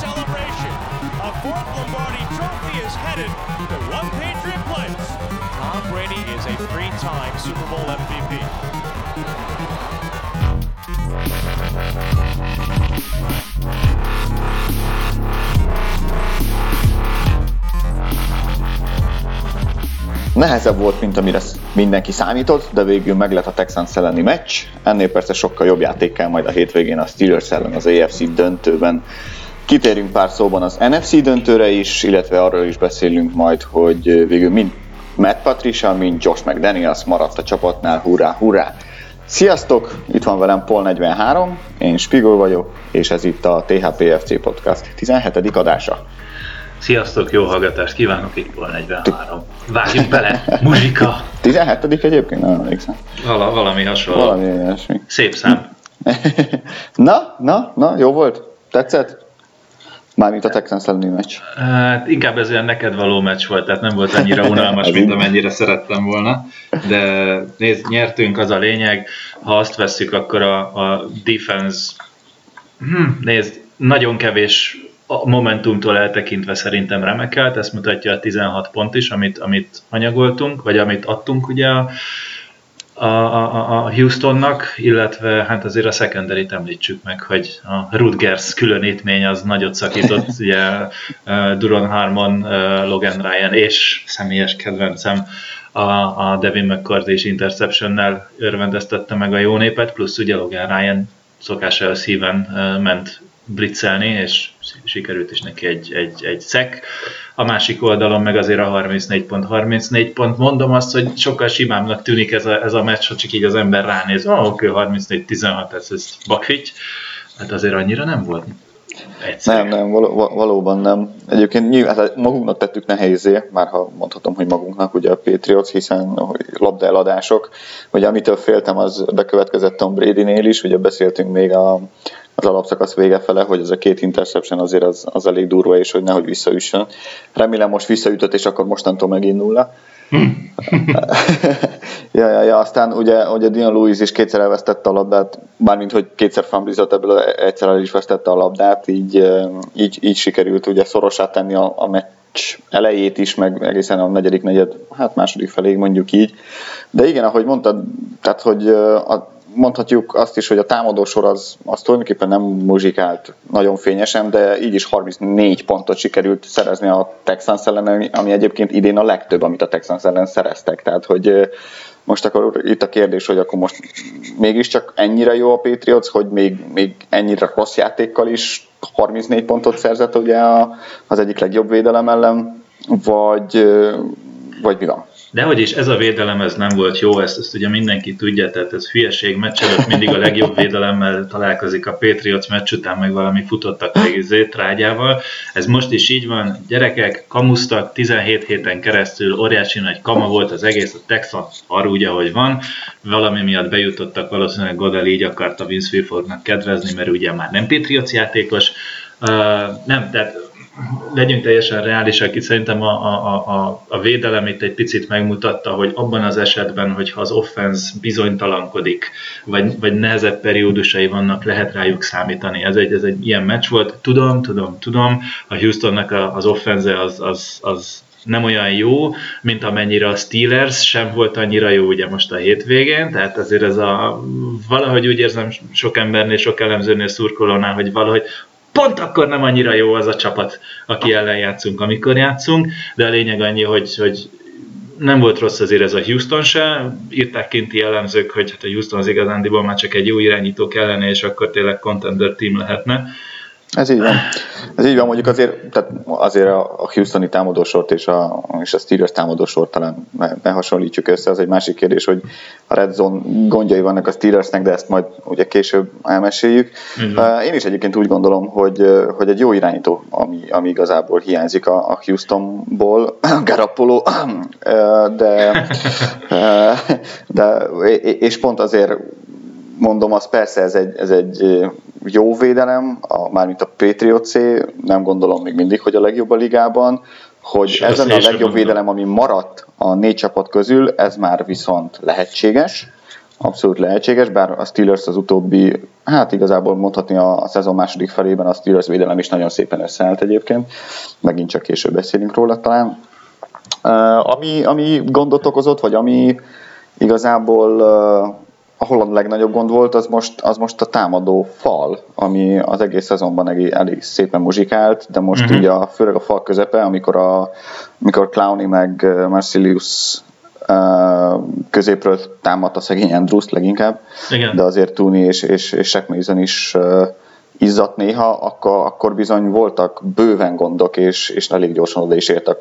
celebration. A fourth Lombardi trophy is headed to one Patriot place. Tom Brady is a three-time Super Bowl MVP. Nehezebb volt, mint amire mindenki számított, de végül meg lett a Texans elleni meccs. Ennél persze sokkal jobb játékkel majd a hétvégén a Steelers ellen az AFC döntőben. Kitérünk pár szóban az NFC döntőre is, illetve arról is beszélünk majd, hogy végül mind Matt Patricia, mind Josh McDaniels maradt a csapatnál, hurrá, hurrá! Sziasztok! Itt van velem Paul 43, én Spigol vagyok, és ez itt a THPFC Podcast 17. adása. Sziasztok, jó hallgatást kívánok, itt Paul 43. Vágjunk bele, muzsika! 17. egyébként? Nem emlékszem. Vala, valami hasonló. Valami ilyesmi. Szép szám. na, na, na, jó volt? Tetszett? Mármint a Texans elleni meccs. Hát inkább ez olyan neked való meccs volt, tehát nem volt annyira unalmas, mint amennyire szerettem volna. De nézd, nyertünk, az a lényeg. Ha azt vesszük, akkor a, a defense, hm, nézd, nagyon kevés a momentumtól eltekintve szerintem remekelt, ezt mutatja a 16 pont is, amit, amit anyagoltunk, vagy amit adtunk ugye a, a, a, a Houstonnak, illetve hát azért a secondary említsük meg, hogy a Rutgers különítmény az nagyot szakított, ugye Duron Harmon, Logan Ryan és személyes kedvencem a, a Devin McCarthy és interceptionnel örvendeztette meg a jó népet, plusz ugye Logan Ryan szokása szíven ment blitzelni, és sikerült is neki egy, egy, egy szek. A másik oldalon meg azért a 34 pont, 34 pont. Mondom azt, hogy sokkal simámnak tűnik ez a, ez a meccs, ha csak így az ember ránéz. Oh, oké, okay, 34-16, ez, ez bakfitty. Hát azért annyira nem volt. Egyszerű. Nem, nem, való, valóban nem. Egyébként nyilván, hát magunknak tettük nehézé, már ha mondhatom, hogy magunknak, ugye a Patriots, hiszen labdaeladások, ugye amitől féltem, az bekövetkezett Tom Brady-nél is, ugye beszéltünk még a, az alapszakasz vége fele, hogy ez a két interception azért az, az elég durva, és hogy nehogy visszaüssön. Remélem most visszaütött, és akkor mostantól megint nulla. Hmm. ja, ja, ja, aztán ugye, ugye Dion Lewis is kétszer elvesztette a labdát, mármint hogy kétszer famblizott ebből, egyszer el is vesztette a labdát, így, így, így sikerült ugye szorosát tenni a, a meccs elejét is, meg egészen a negyedik, negyed, hát második felé mondjuk így. De igen, ahogy mondtad, tehát hogy a mondhatjuk azt is, hogy a támadósor az, az tulajdonképpen nem muzsikált nagyon fényesen, de így is 34 pontot sikerült szerezni a Texans ellen, ami egyébként idén a legtöbb, amit a Texans ellen szereztek. Tehát, hogy most akkor itt a kérdés, hogy akkor most mégiscsak ennyire jó a Patriots, hogy még, még ennyire rossz játékkal is 34 pontot szerzett ugye az egyik legjobb védelem ellen, vagy, vagy mi van? Dehogy is, ez a védelem ez nem volt jó, ezt, ezt ugye mindenki tudja, tehát ez hülyeség, meccs előtt mindig a legjobb védelemmel találkozik a Patriots meccs után, meg valami futottak még izé, trágyával. Ez most is így van, gyerekek kamusztak 17 héten keresztül, óriási nagy kama volt az egész, a Texas arra úgy, ahogy van, valami miatt bejutottak, valószínűleg Godel így akarta Vince Wilfordnak kedvezni, mert ugye már nem Patriots játékos, Uh, nem, tehát legyünk teljesen reálisak, itt szerintem a, a, a, a védelem itt egy picit megmutatta, hogy abban az esetben, hogyha az offense bizonytalankodik, vagy, vagy nehezebb periódusai vannak, lehet rájuk számítani. Ez egy, ez egy ilyen meccs volt. Tudom, tudom, tudom, a Houstonnak az offense az, az, az nem olyan jó, mint amennyire a Steelers sem volt annyira jó ugye most a hétvégén, tehát azért ez a valahogy úgy érzem sok embernél, sok elemzőnél, szurkolónál, hogy valahogy pont akkor nem annyira jó az a csapat, aki ellen játszunk, amikor játszunk, de a lényeg annyi, hogy, hogy nem volt rossz azért ez a Houston se, írták kinti jellemzők, hogy hát a Houston az igazándiból már csak egy jó irányító kellene, és akkor tényleg contender team lehetne. Ez így van. Ez így van, mondjuk azért, tehát azért a Houstoni támadósort és a, és a Steelers támadósort talán ne hasonlítsuk össze, az egy másik kérdés, hogy a Red Zone gondjai vannak a Steelersnek, de ezt majd ugye később elmeséljük. Uh, Én is egyébként úgy gondolom, hogy, hogy egy jó irányító, ami, ami igazából hiányzik a, a Houstonból, Garapolo, de, de és pont azért mondom, az persze ez egy, ez egy jó védelem, a, mármint a Patriot nem gondolom még mindig, hogy a legjobb a ligában, hogy ez a legjobb védelem, ami maradt a négy csapat közül, ez már viszont lehetséges. abszolút lehetséges, bár a Steelers az utóbbi, hát igazából mondhatni a, a szezon második felében a Steelers védelem is nagyon szépen összeállt egyébként, megint csak később beszélünk róla talán. Uh, ami, ami gondot okozott, vagy ami igazából uh, ahol a legnagyobb gond volt, az most, az most a támadó fal, ami az egész szezonban elég, elég szépen muzsikált, de most uh-huh. ugye a, főleg a fal közepe, amikor, a, amikor Clowny meg Marcelius középről támadt a szegény Andrews leginkább, Igen. de azért Tuni és, és, és Shaq Mason is izzadt néha, akkor, akkor bizony voltak bőven gondok, és, és elég gyorsan oda is értek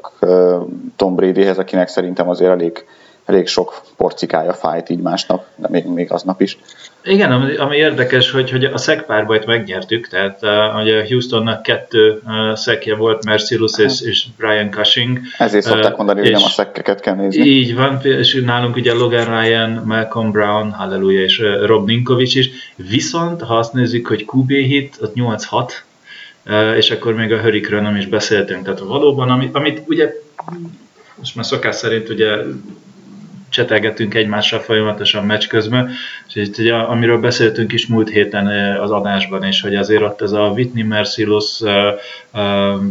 Tom Bradyhez, akinek szerintem azért elég, elég sok porcikája fájt így másnap, de még, még aznap is. Igen, ami, ami érdekes, hogy, hogy a szekpárbajt megnyertük, tehát uh, ugye Houstonnak kettő uh, szekje volt, Mercilus és, és Brian Cushing. Ezért szokták mondani, hogy nem a szekkeket kell nézni. Így van, és nálunk ugye Logan Ryan, Malcolm Brown, Hallelujah és Rob Ninkovics is, viszont ha azt nézzük, hogy QB hit, az 8-6, uh, és akkor még a Hurricane nem is beszéltünk, tehát valóban, amit, amit ugye most már szokás szerint ugye csetelgetünk egymással folyamatosan meccs közben, és itt ugye, amiről beszéltünk is múlt héten az adásban, és hogy azért ott ez a Whitney Mercilus, uh, uh,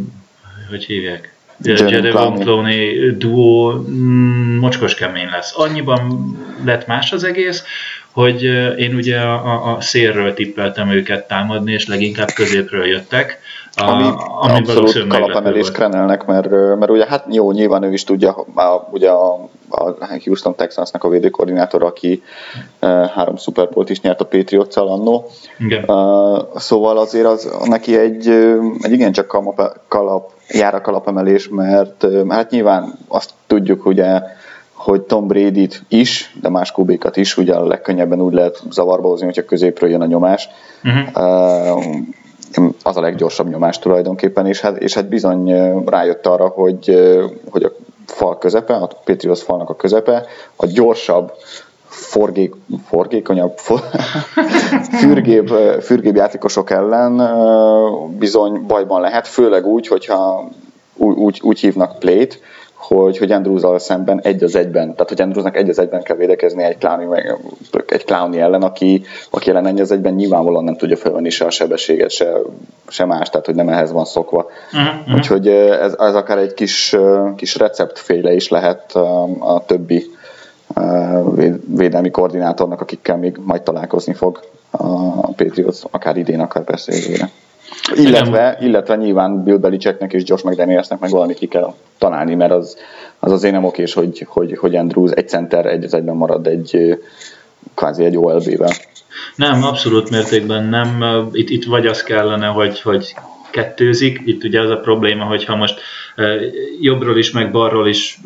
hogy hívják? Jedevon Clowney duó mm, mocskos kemény lesz. Annyiban lett más az egész, hogy én ugye a, a szélről tippeltem őket támadni, és leginkább középről jöttek, a, ami, ami abszolút kalapemelés Krenelnek, mert, mert ugye hát jó, nyilván ő is tudja, a, ugye a, a Houston Texansnak a védőkoordinátor, aki három Super Bowl-t is nyert a patriots annó. Uh, szóval azért az neki egy, egy igencsak kalap, kalap, jár a kalapemelés, mert hát nyilván azt tudjuk, ugye, hogy Tom Brady-t is, de más kubékat is ugye a legkönnyebben úgy lehet zavarba hozni, hogyha középről jön a nyomás. Uh-huh. Uh, az a leggyorsabb nyomás tulajdonképpen, és hát, és hát bizony rájött arra, hogy, hogy a fal közepe, a Patriots falnak a közepe, a gyorsabb, forgék, forgékonyabb, for, fürgébb, fürgébb játékosok ellen bizony bajban lehet, főleg úgy, hogyha úgy, úgy, úgy hívnak plate, hogy, hogy andrews szemben egy az egyben, tehát hogy Andrewsnak egy az egyben kell védekezni egy Clowny, meg, egy Clowny ellen, aki, aki ellen egy az egyben nyilvánvalóan nem tudja felvenni se a sebességet, se, se más, tehát hogy nem ehhez van szokva. Uh-huh. Úgyhogy ez, ez akár egy kis, kis receptféle is lehet a többi védelmi koordinátornak, akikkel még majd találkozni fog a Patriots, akár idén, akár persze jövőre. Illetve, illetve nyilván Bill Belichicknek és Josh McDanielsnek meg valamit ki kell találni, mert az, az azért nem okés, hogy, hogy, hogy Andrews egy center egy az egyben marad egy kvázi egy OLB-vel. Nem, abszolút mértékben nem. Itt, itt vagy az kellene, hogy, hogy kettőzik. Itt ugye az a probléma, hogy ha most jobbról is, meg balról is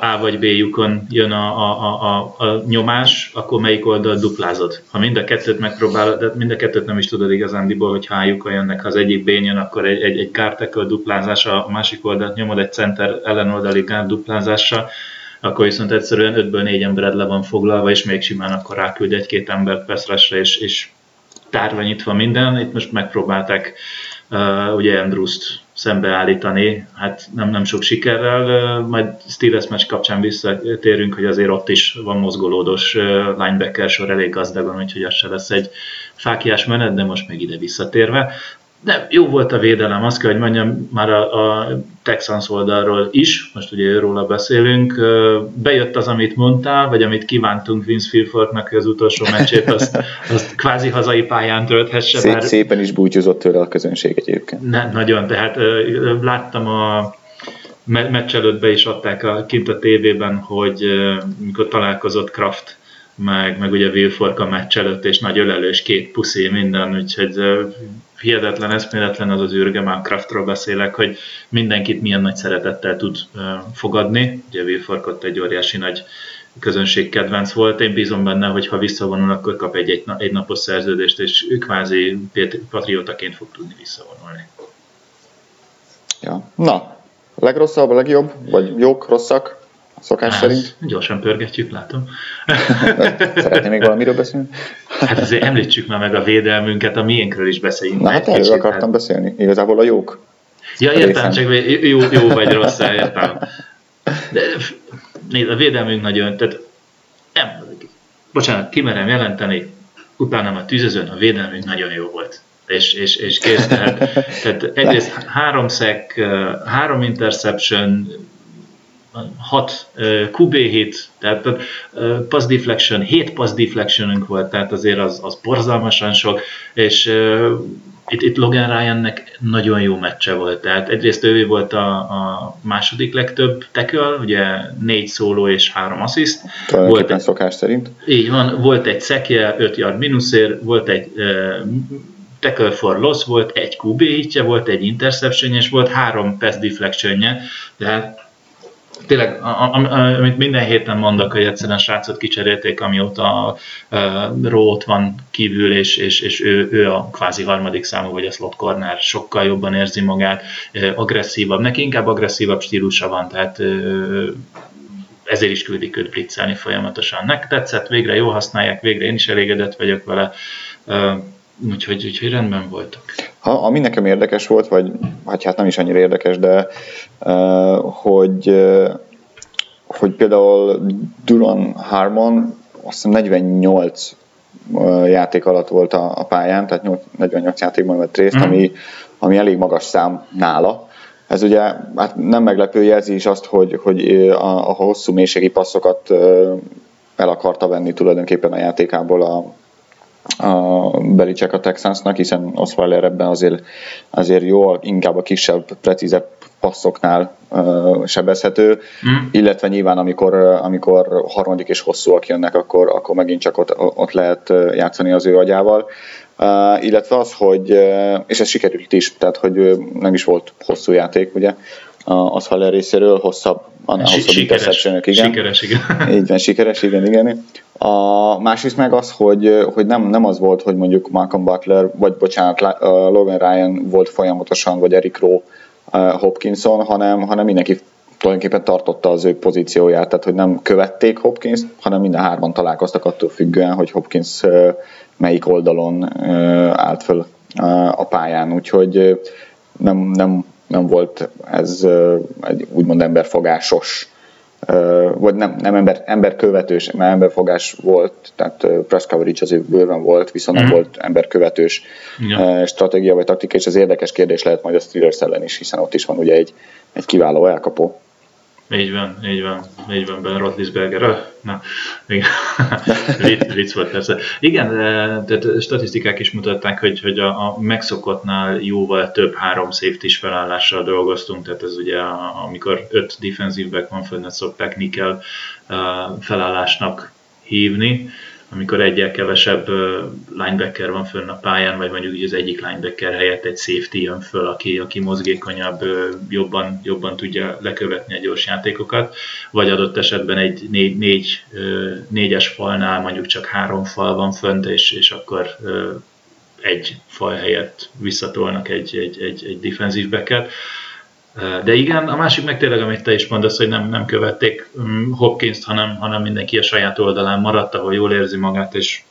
a vagy B lyukon jön a, a, a, a nyomás, akkor melyik oldal duplázod? Ha mind a kettőt megpróbálod, de mind a kettőt nem is tudod igazándiból, hogy hány lyukon jönnek, ha az egyik B jön, akkor egy, egy, egy a duplázása, a másik oldalt nyomod egy center ellenoldali gár duplázása, akkor viszont egyszerűen 5-ből 4 embered le van foglalva, és még simán akkor ráküld egy-két embert Peszresre, és, és tárva nyitva minden. Itt most megpróbálták uh, ugye Andrews-t szembeállítani, hát nem, nem sok sikerrel, majd Steelers meccs kapcsán visszatérünk, hogy azért ott is van mozgolódos linebacker sor elég gazdagon, úgyhogy az se lesz egy fákiás menet, de most meg ide visszatérve de jó volt a védelem, azt kell, hogy mondjam, már a, a Texans oldalról is, most ugye róla beszélünk, bejött az, amit mondtál, vagy amit kívántunk Vince Filfortnak, hogy az utolsó meccsét azt, azt kvázi hazai pályán tölthesse. Szép, bár... Szépen is búcsúzott tőle a közönség egyébként. Ne, nagyon, tehát láttam a meccs előtt be is adták a, kint a tévében, hogy mikor találkozott Kraft meg, meg ugye Wilfork a meccs előtt, és nagy ölelős, két puszi, minden, úgyhogy hihetetlen, eszméletlen az az űrge, már Craftról beszélek, hogy mindenkit milyen nagy szeretettel tud fogadni. Ugye Wilfork ott egy óriási nagy közönség kedvenc volt. Én bízom benne, hogy ha visszavonul, akkor kap egy, egy, egy napos szerződést, és ő kvázi patriótaként fog tudni visszavonulni. Ja. Na, legrosszabb, legjobb? Vagy jók, rosszak? Szokás hát, szerint? Gyorsan pörgetjük, látom. Szeretném még valamiről beszélni? Hát azért említsük már meg a védelmünket, a miénkről is beszéljünk. Na hát erről akartam hát... beszélni, igazából a jók. Ja, értem, csak jó, jó vagy rossz, értem. De nézd, a védelmünk nagyon, tehát nem, bocsánat, kimerem jelenteni, utána a tűzözőn a védelmünk nagyon jó volt. És, és, és kész, tehát, tehát egyrészt három szek, három interception, 6 uh, QB hit, tehát pass deflection, 7 pass deflectionünk volt, tehát azért az, az borzalmasan sok, és uh, itt, itt Logan Ryannek nagyon jó meccse volt, tehát egyrészt ő volt a, a második legtöbb tackle, ugye négy szóló és három assziszt. Volt egy szokás szerint. Így van, volt egy szekje, 5 yard minuszér, volt egy uh, tackle for loss, volt egy QB hitje, volt egy interception és volt három pass deflectionje, tehát tényleg, amit minden héten mondok, hogy egyszerűen srácot kicserélték, amióta Rót van kívül, és, és, és ő, ő a kvázi harmadik számú, vagy a slot corner, sokkal jobban érzi magát, agresszívabb, neki inkább agresszívabb stílusa van, tehát ezért is küldik őt blitzelni folyamatosan. Nek tetszett, végre jó használják, végre én is elégedett vagyok vele, úgyhogy, úgyhogy rendben voltak. Ha, ami nekem érdekes volt, vagy, vagy hát nem is annyira érdekes, de uh, hogy, uh, hogy például Duran Harmon azt hiszem 48 uh, játék alatt volt a, a pályán, tehát 48 játékban vett részt, mm. ami, ami elég magas szám nála. Ez ugye hát nem meglepő jelzi is azt, hogy, hogy a, a hosszú mélységi passzokat el akarta venni tulajdonképpen a játékából a, a Belicek a Texansnak, hiszen Osweiler ebben azért, azért jó, inkább a kisebb, precízebb passzoknál uh, sebezhető, mm. illetve nyilván amikor, amikor harmadik és hosszúak jönnek, akkor, akkor megint csak ott, ott lehet játszani az ő agyával. Uh, illetve az, hogy, és ez sikerült is, tehát hogy nem is volt hosszú játék, ugye, az Haller részéről hosszabb, annál hosszabb interceptionök, igen. Sikeres, igen. Így van, sikeres, igen, igen. A másrészt meg az, hogy, hogy nem, nem az volt, hogy mondjuk Malcolm Butler, vagy bocsánat, Logan Ryan volt folyamatosan, vagy Eric Rowe Hopkinson, hanem, hanem mindenki tulajdonképpen tartotta az ő pozícióját, tehát hogy nem követték Hopkins, hanem minden hárman találkoztak attól függően, hogy Hopkins melyik oldalon állt föl a pályán, úgyhogy nem, nem, nem volt ez egy úgymond emberfogásos vagy nem, nem ember, emberkövetős, mert emberfogás volt, tehát press coverage azért bőven volt, viszont nem mhm. volt emberkövetős ja. stratégia vagy taktika, és ez érdekes kérdés lehet majd a Steelers ellen is, hiszen ott is van ugye egy, egy kiváló elkapó. Így van, így van, így van, Ben Roethlisberger. Na, igen. vicc volt persze. Igen, tehát statisztikák is mutatták, hogy, hogy a, a megszokottnál jóval több három safety felállással dolgoztunk, tehát ez ugye amikor öt defensive van fönn, szokták nickel felállásnak hívni, amikor egyel kevesebb linebacker van fönn a pályán, vagy mondjuk az egyik linebacker helyett egy safety jön föl, aki, aki mozgékonyabb, jobban, jobban tudja lekövetni a gyors játékokat, vagy adott esetben egy négy, négy, négyes falnál mondjuk csak három fal van fönt, és, és akkor egy fal helyett visszatolnak egy, egy, egy, egy defensive backet. De igen, a másik meg tényleg, amit te is mondasz, hogy nem, nem követték mm, Hopkins-t, hanem, hanem mindenki a saját oldalán maradt, ahol jól érzi magát, és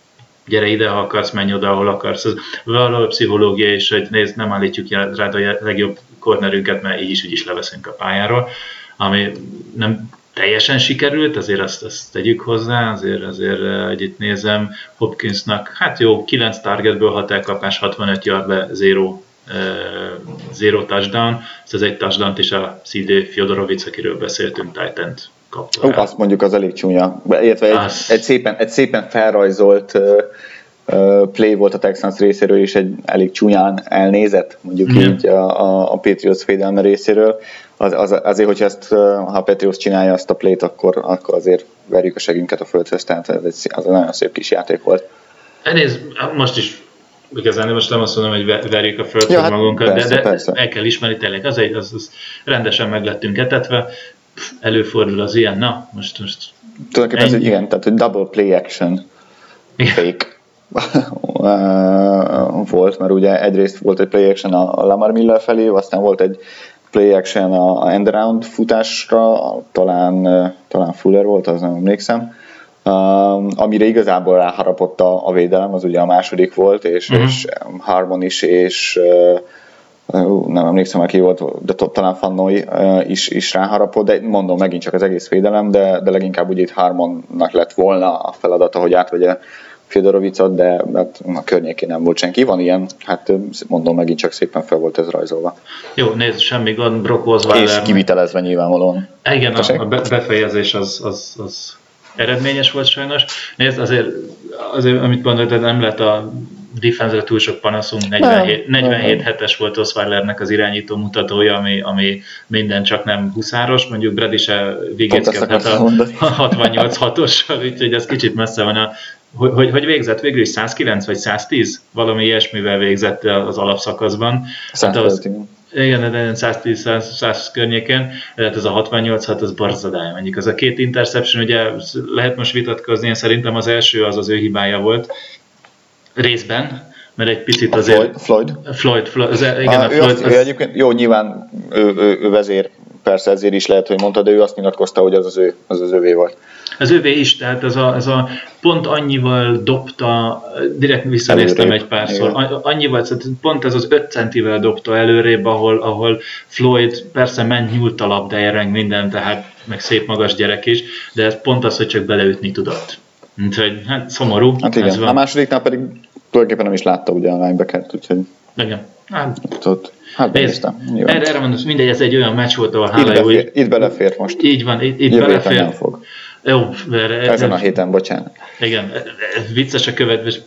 gyere ide, ha akarsz, menj oda, ahol akarsz. Ez valahol pszichológia is, hogy nézd, nem állítjuk rád a legjobb kornerünket, mert így is, úgy is leveszünk a pályáról, ami nem teljesen sikerült, azért azt, azt tegyük hozzá, azért, azért hogy itt nézem, Hopkinsnak, hát jó, 9 targetből 6 elkapás, 65 yard le, 0 zero touchdown, ez egy touchdown is a CD Fyodorovic, akiről beszéltünk, Titan kapta. Ó, azt mondjuk az elég csúnya, illetve egy, az... egy, szépen, egy szépen felrajzolt uh, play volt a Texans részéről, és egy elég csúnyán elnézett, mondjuk mm. így a, a, a Patriots védelme részéről. Az, az, azért, hogyha ezt, ha a Patriots csinálja azt a play-t, akkor, akkor azért verjük a segünket a földhöz, tehát ez egy, az egy nagyon szép kis játék volt. Elnézd, most is igazán most nem azt mondom, hogy verjük a földhöz ja, hát magunkat, persze, de, de persze. el kell ismerni tényleg, az, egy, az, az rendesen meg lettünk etetve, előfordul az ilyen, na, most, most Tulajdonképpen ez egy, igen, tehát egy double play action. Fake. Volt, mert ugye egyrészt volt egy play action a Lamar Miller felé, aztán volt egy play action a end around futásra, talán, talán Fuller volt, az nem emlékszem, Um, amire igazából ráharapott a, a védelem, az ugye a második volt, és, uh-huh. és Harmon is, és uh, nem emlékszem, aki volt, de talán Fannoi is, is ráharapott, de mondom megint csak az egész védelem, de, de leginkább ugye itt Harmonnak lett volna a feladata, hogy átvegye Fyodorovicot, de hát a környékén nem volt senki. Van ilyen, hát mondom megint csak szépen fel volt ez rajzolva. Jó, nézd, semmi gond, Brock Osweiler. És kivitelezve nyilvánvalóan. Igen, a, a befejezés az, az, az eredményes volt sajnos. Nézd, azért, azért amit mondod, nem lett a defense túl sok panaszunk, 47, 47 hetes volt Osweilernek az irányító mutatója, ami, ami minden csak nem huszáros, mondjuk Brady se végézkedhet a 68-6-ossal, úgyhogy ez kicsit messze van a hogy, hogy, hogy végzett? Végül is 109 vagy 110? Valami ilyesmivel végzett az alapszakaszban. 110, hát az, igen, de 110 100, 100 környéken, tehát ez a 68 hat az barzadály. Mondjuk az a két interception, ugye lehet most vitatkozni, én szerintem az első az az ő hibája volt, részben, mert egy picit azért... Floyd? Floyd, Floyd, az, igen, a, a Floyd, azt, az... ő egyébként, jó, nyilván ő, ő, ő vezér, persze ezért is lehet, hogy mondta, de ő azt nyilatkozta, hogy az az, ő, az, az övé volt. Az övé is, tehát ez a, ez a pont annyival dobta, direkt visszanéztem egy párszor, igen. annyival, pont ez az 5 centivel dobta előrébb, ahol, ahol Floyd persze ment nyúlt a labdájára, minden, tehát meg szép magas gyerek is, de ez pont az, hogy csak beleütni tudott. Úgyhogy hát szomorú. Hát igen. Ez van. A másodiknál pedig tulajdonképpen nem is látta ugye a linebackert, úgyhogy... Igen. Hát, Tudod, hát nézd, erre, erre mondom, mindegy, ez egy olyan meccs volt, ahol hála itt, befér, itt belefér most. Így van, itt, itt belefér. nem fog. Jó, mert, Ezen a héten, bocsánat. Igen, vicces a következő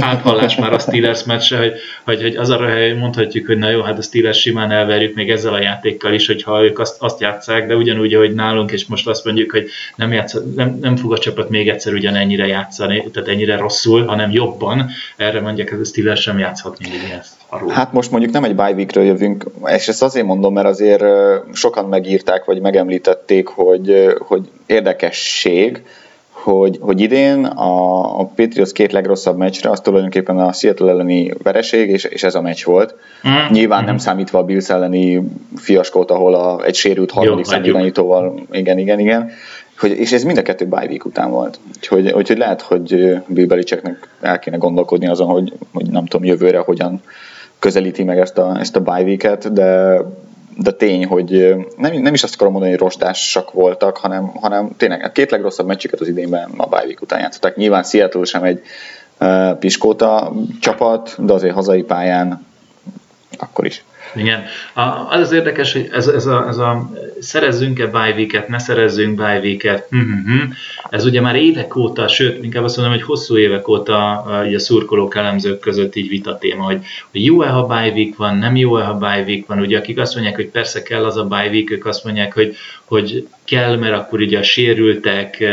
áthallás már a Steelers meccsre, hogy, hogy, hogy az arra hely mondhatjuk, hogy na jó, hát a Steelers simán elverjük még ezzel a játékkal is, hogyha ők azt, azt játszák, de ugyanúgy, hogy nálunk, és most azt mondjuk, hogy nem, játsz, nem, nem fog a csapat még egyszer ugyanennyire játszani, tehát ennyire rosszul, hanem jobban, erre mondják, hogy a Steelers sem játszhat mindig ezt. Arról. Hát most mondjuk nem egy bye weekről jövünk, és ezt azért mondom, mert azért sokan megírták, vagy megemlítették, hogy, hogy érdekesség, hogy, hogy idén a, a Patriots két legrosszabb meccsre az tulajdonképpen a Seattle elleni vereség, és, és ez a meccs volt. Mm. Nyilván mm. nem számítva a Bills elleni fiaskót, ahol a, egy sérült harmadik számirányítóval, igen, igen, igen. Hogy, és ez mind a kettő bye week után volt. Úgyhogy, úgyhogy lehet, hogy Bill Belichicknek el kéne gondolkodni azon, hogy, hogy nem tudom jövőre hogyan közelíti meg ezt a, ezt a bye week-et, de de tény, hogy nem, nem is azt akarom mondani, hogy rostásak voltak, hanem, hanem tényleg a két legrosszabb meccsüket az idénben a bye után játszottak. Nyilván Seattle sem egy uh, piskóta csapat, de azért hazai pályán akkor is. Igen. Az az érdekes, hogy ez, ez, a, ez a szerezzünk-e bye ne szerezzünk bye hm ez ugye már évek óta, sőt, inkább azt mondom, hogy hosszú évek óta ugye a szurkolók elemzők között így vita téma, hogy, hogy jó-e, ha bye van, nem jó-e, ha bye van. Ugye akik azt mondják, hogy persze kell az a bye ők azt mondják, hogy, hogy kell, mert akkor ugye a sérültek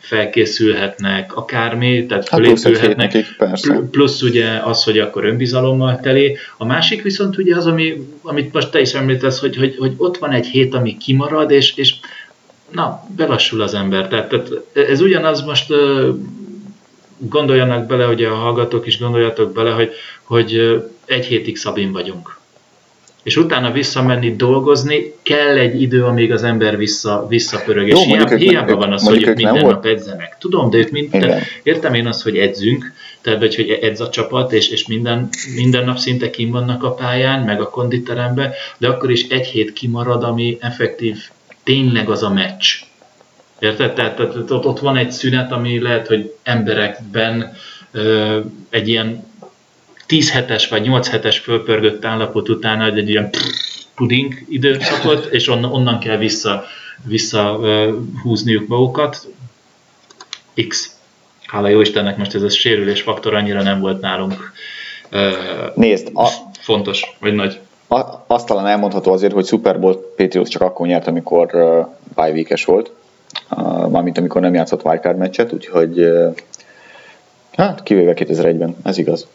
felkészülhetnek akármi, tehát hát fölépülhetnek, plusz, plusz ugye az, hogy akkor önbizalommal teli. A másik viszont ugye az, ami, amit most te is említesz, hogy, hogy, hogy ott van egy hét, ami kimarad, és, és na, belassul az ember. Tehát, tehát ez ugyanaz most gondoljanak bele, hogy a hallgatók is gondoljatok bele, hogy, hogy egy hétig szabin vagyunk és utána visszamenni dolgozni, kell egy idő, amíg az ember vissza, visszapörög. Jó, és hiába, hiába van az, hogy ők minden nap edzenek. Tudom, de ők minden, értem én azt, hogy edzünk, tehát hogy, hogy edz a csapat, és, és minden, minden nap szinte kim vannak a pályán, meg a konditeremben, de akkor is egy hét kimarad, ami effektív tényleg az a meccs. Érted? Tehát, tehát ott, ott van egy szünet, ami lehet, hogy emberekben ö, egy ilyen 10 hetes vagy 8 hetes fölpörgött állapot után egy, ilyen puding időszakot, és onnan, onnan kell vissza, vissza húzniuk magukat. X. Hála jó Istennek most ez a sérülés faktor annyira nem volt nálunk Nézd, a, fontos, vagy nagy. A, azt talán elmondható azért, hogy Super Bowl Patriots csak akkor nyert, amikor uh, bye week volt, uh, mármint amikor nem játszott wildcard meccset, úgyhogy uh, hát kivéve 2001-ben, ez igaz.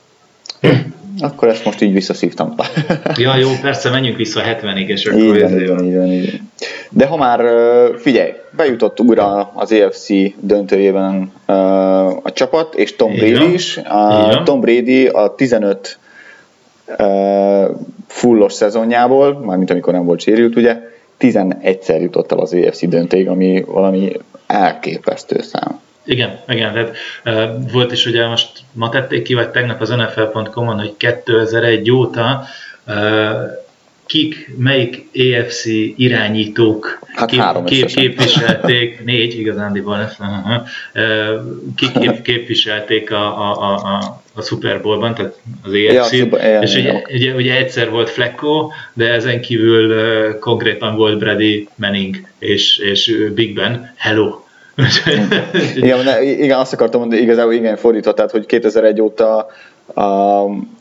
Akkor ezt most így visszaszívtam. ja, jó, persze, menjünk vissza 70-ig, és akkor így van, így van, így van, így De ha már, figyelj, bejutott újra az EFC döntőjében a csapat, és Tom Brady is. A Tom Brady a 15 fullos szezonjából, mármint amikor nem volt sérült, ugye, 11-szer jutott el az EFC döntőig, ami valami elképesztő szám. Igen, igen, tehát volt is ugye most ma tették ki, vagy tegnap az NFL.com-on, hogy 2001 óta kik, melyik EFC irányítók hát kép, három kép, képviselték, négy igazándiból, kik kép, képviselték a, a, a, a, a Super Bowl-ban, tehát az EFC, ja, és ugye, ugye, ugye, egyszer volt Flecko, de ezen kívül uh, konkrétan volt Brady Manning és, és Big Ben, hello, igen, ne, igen, azt akartam mondani, igazából igen, fordított, tehát hogy 2001 óta um,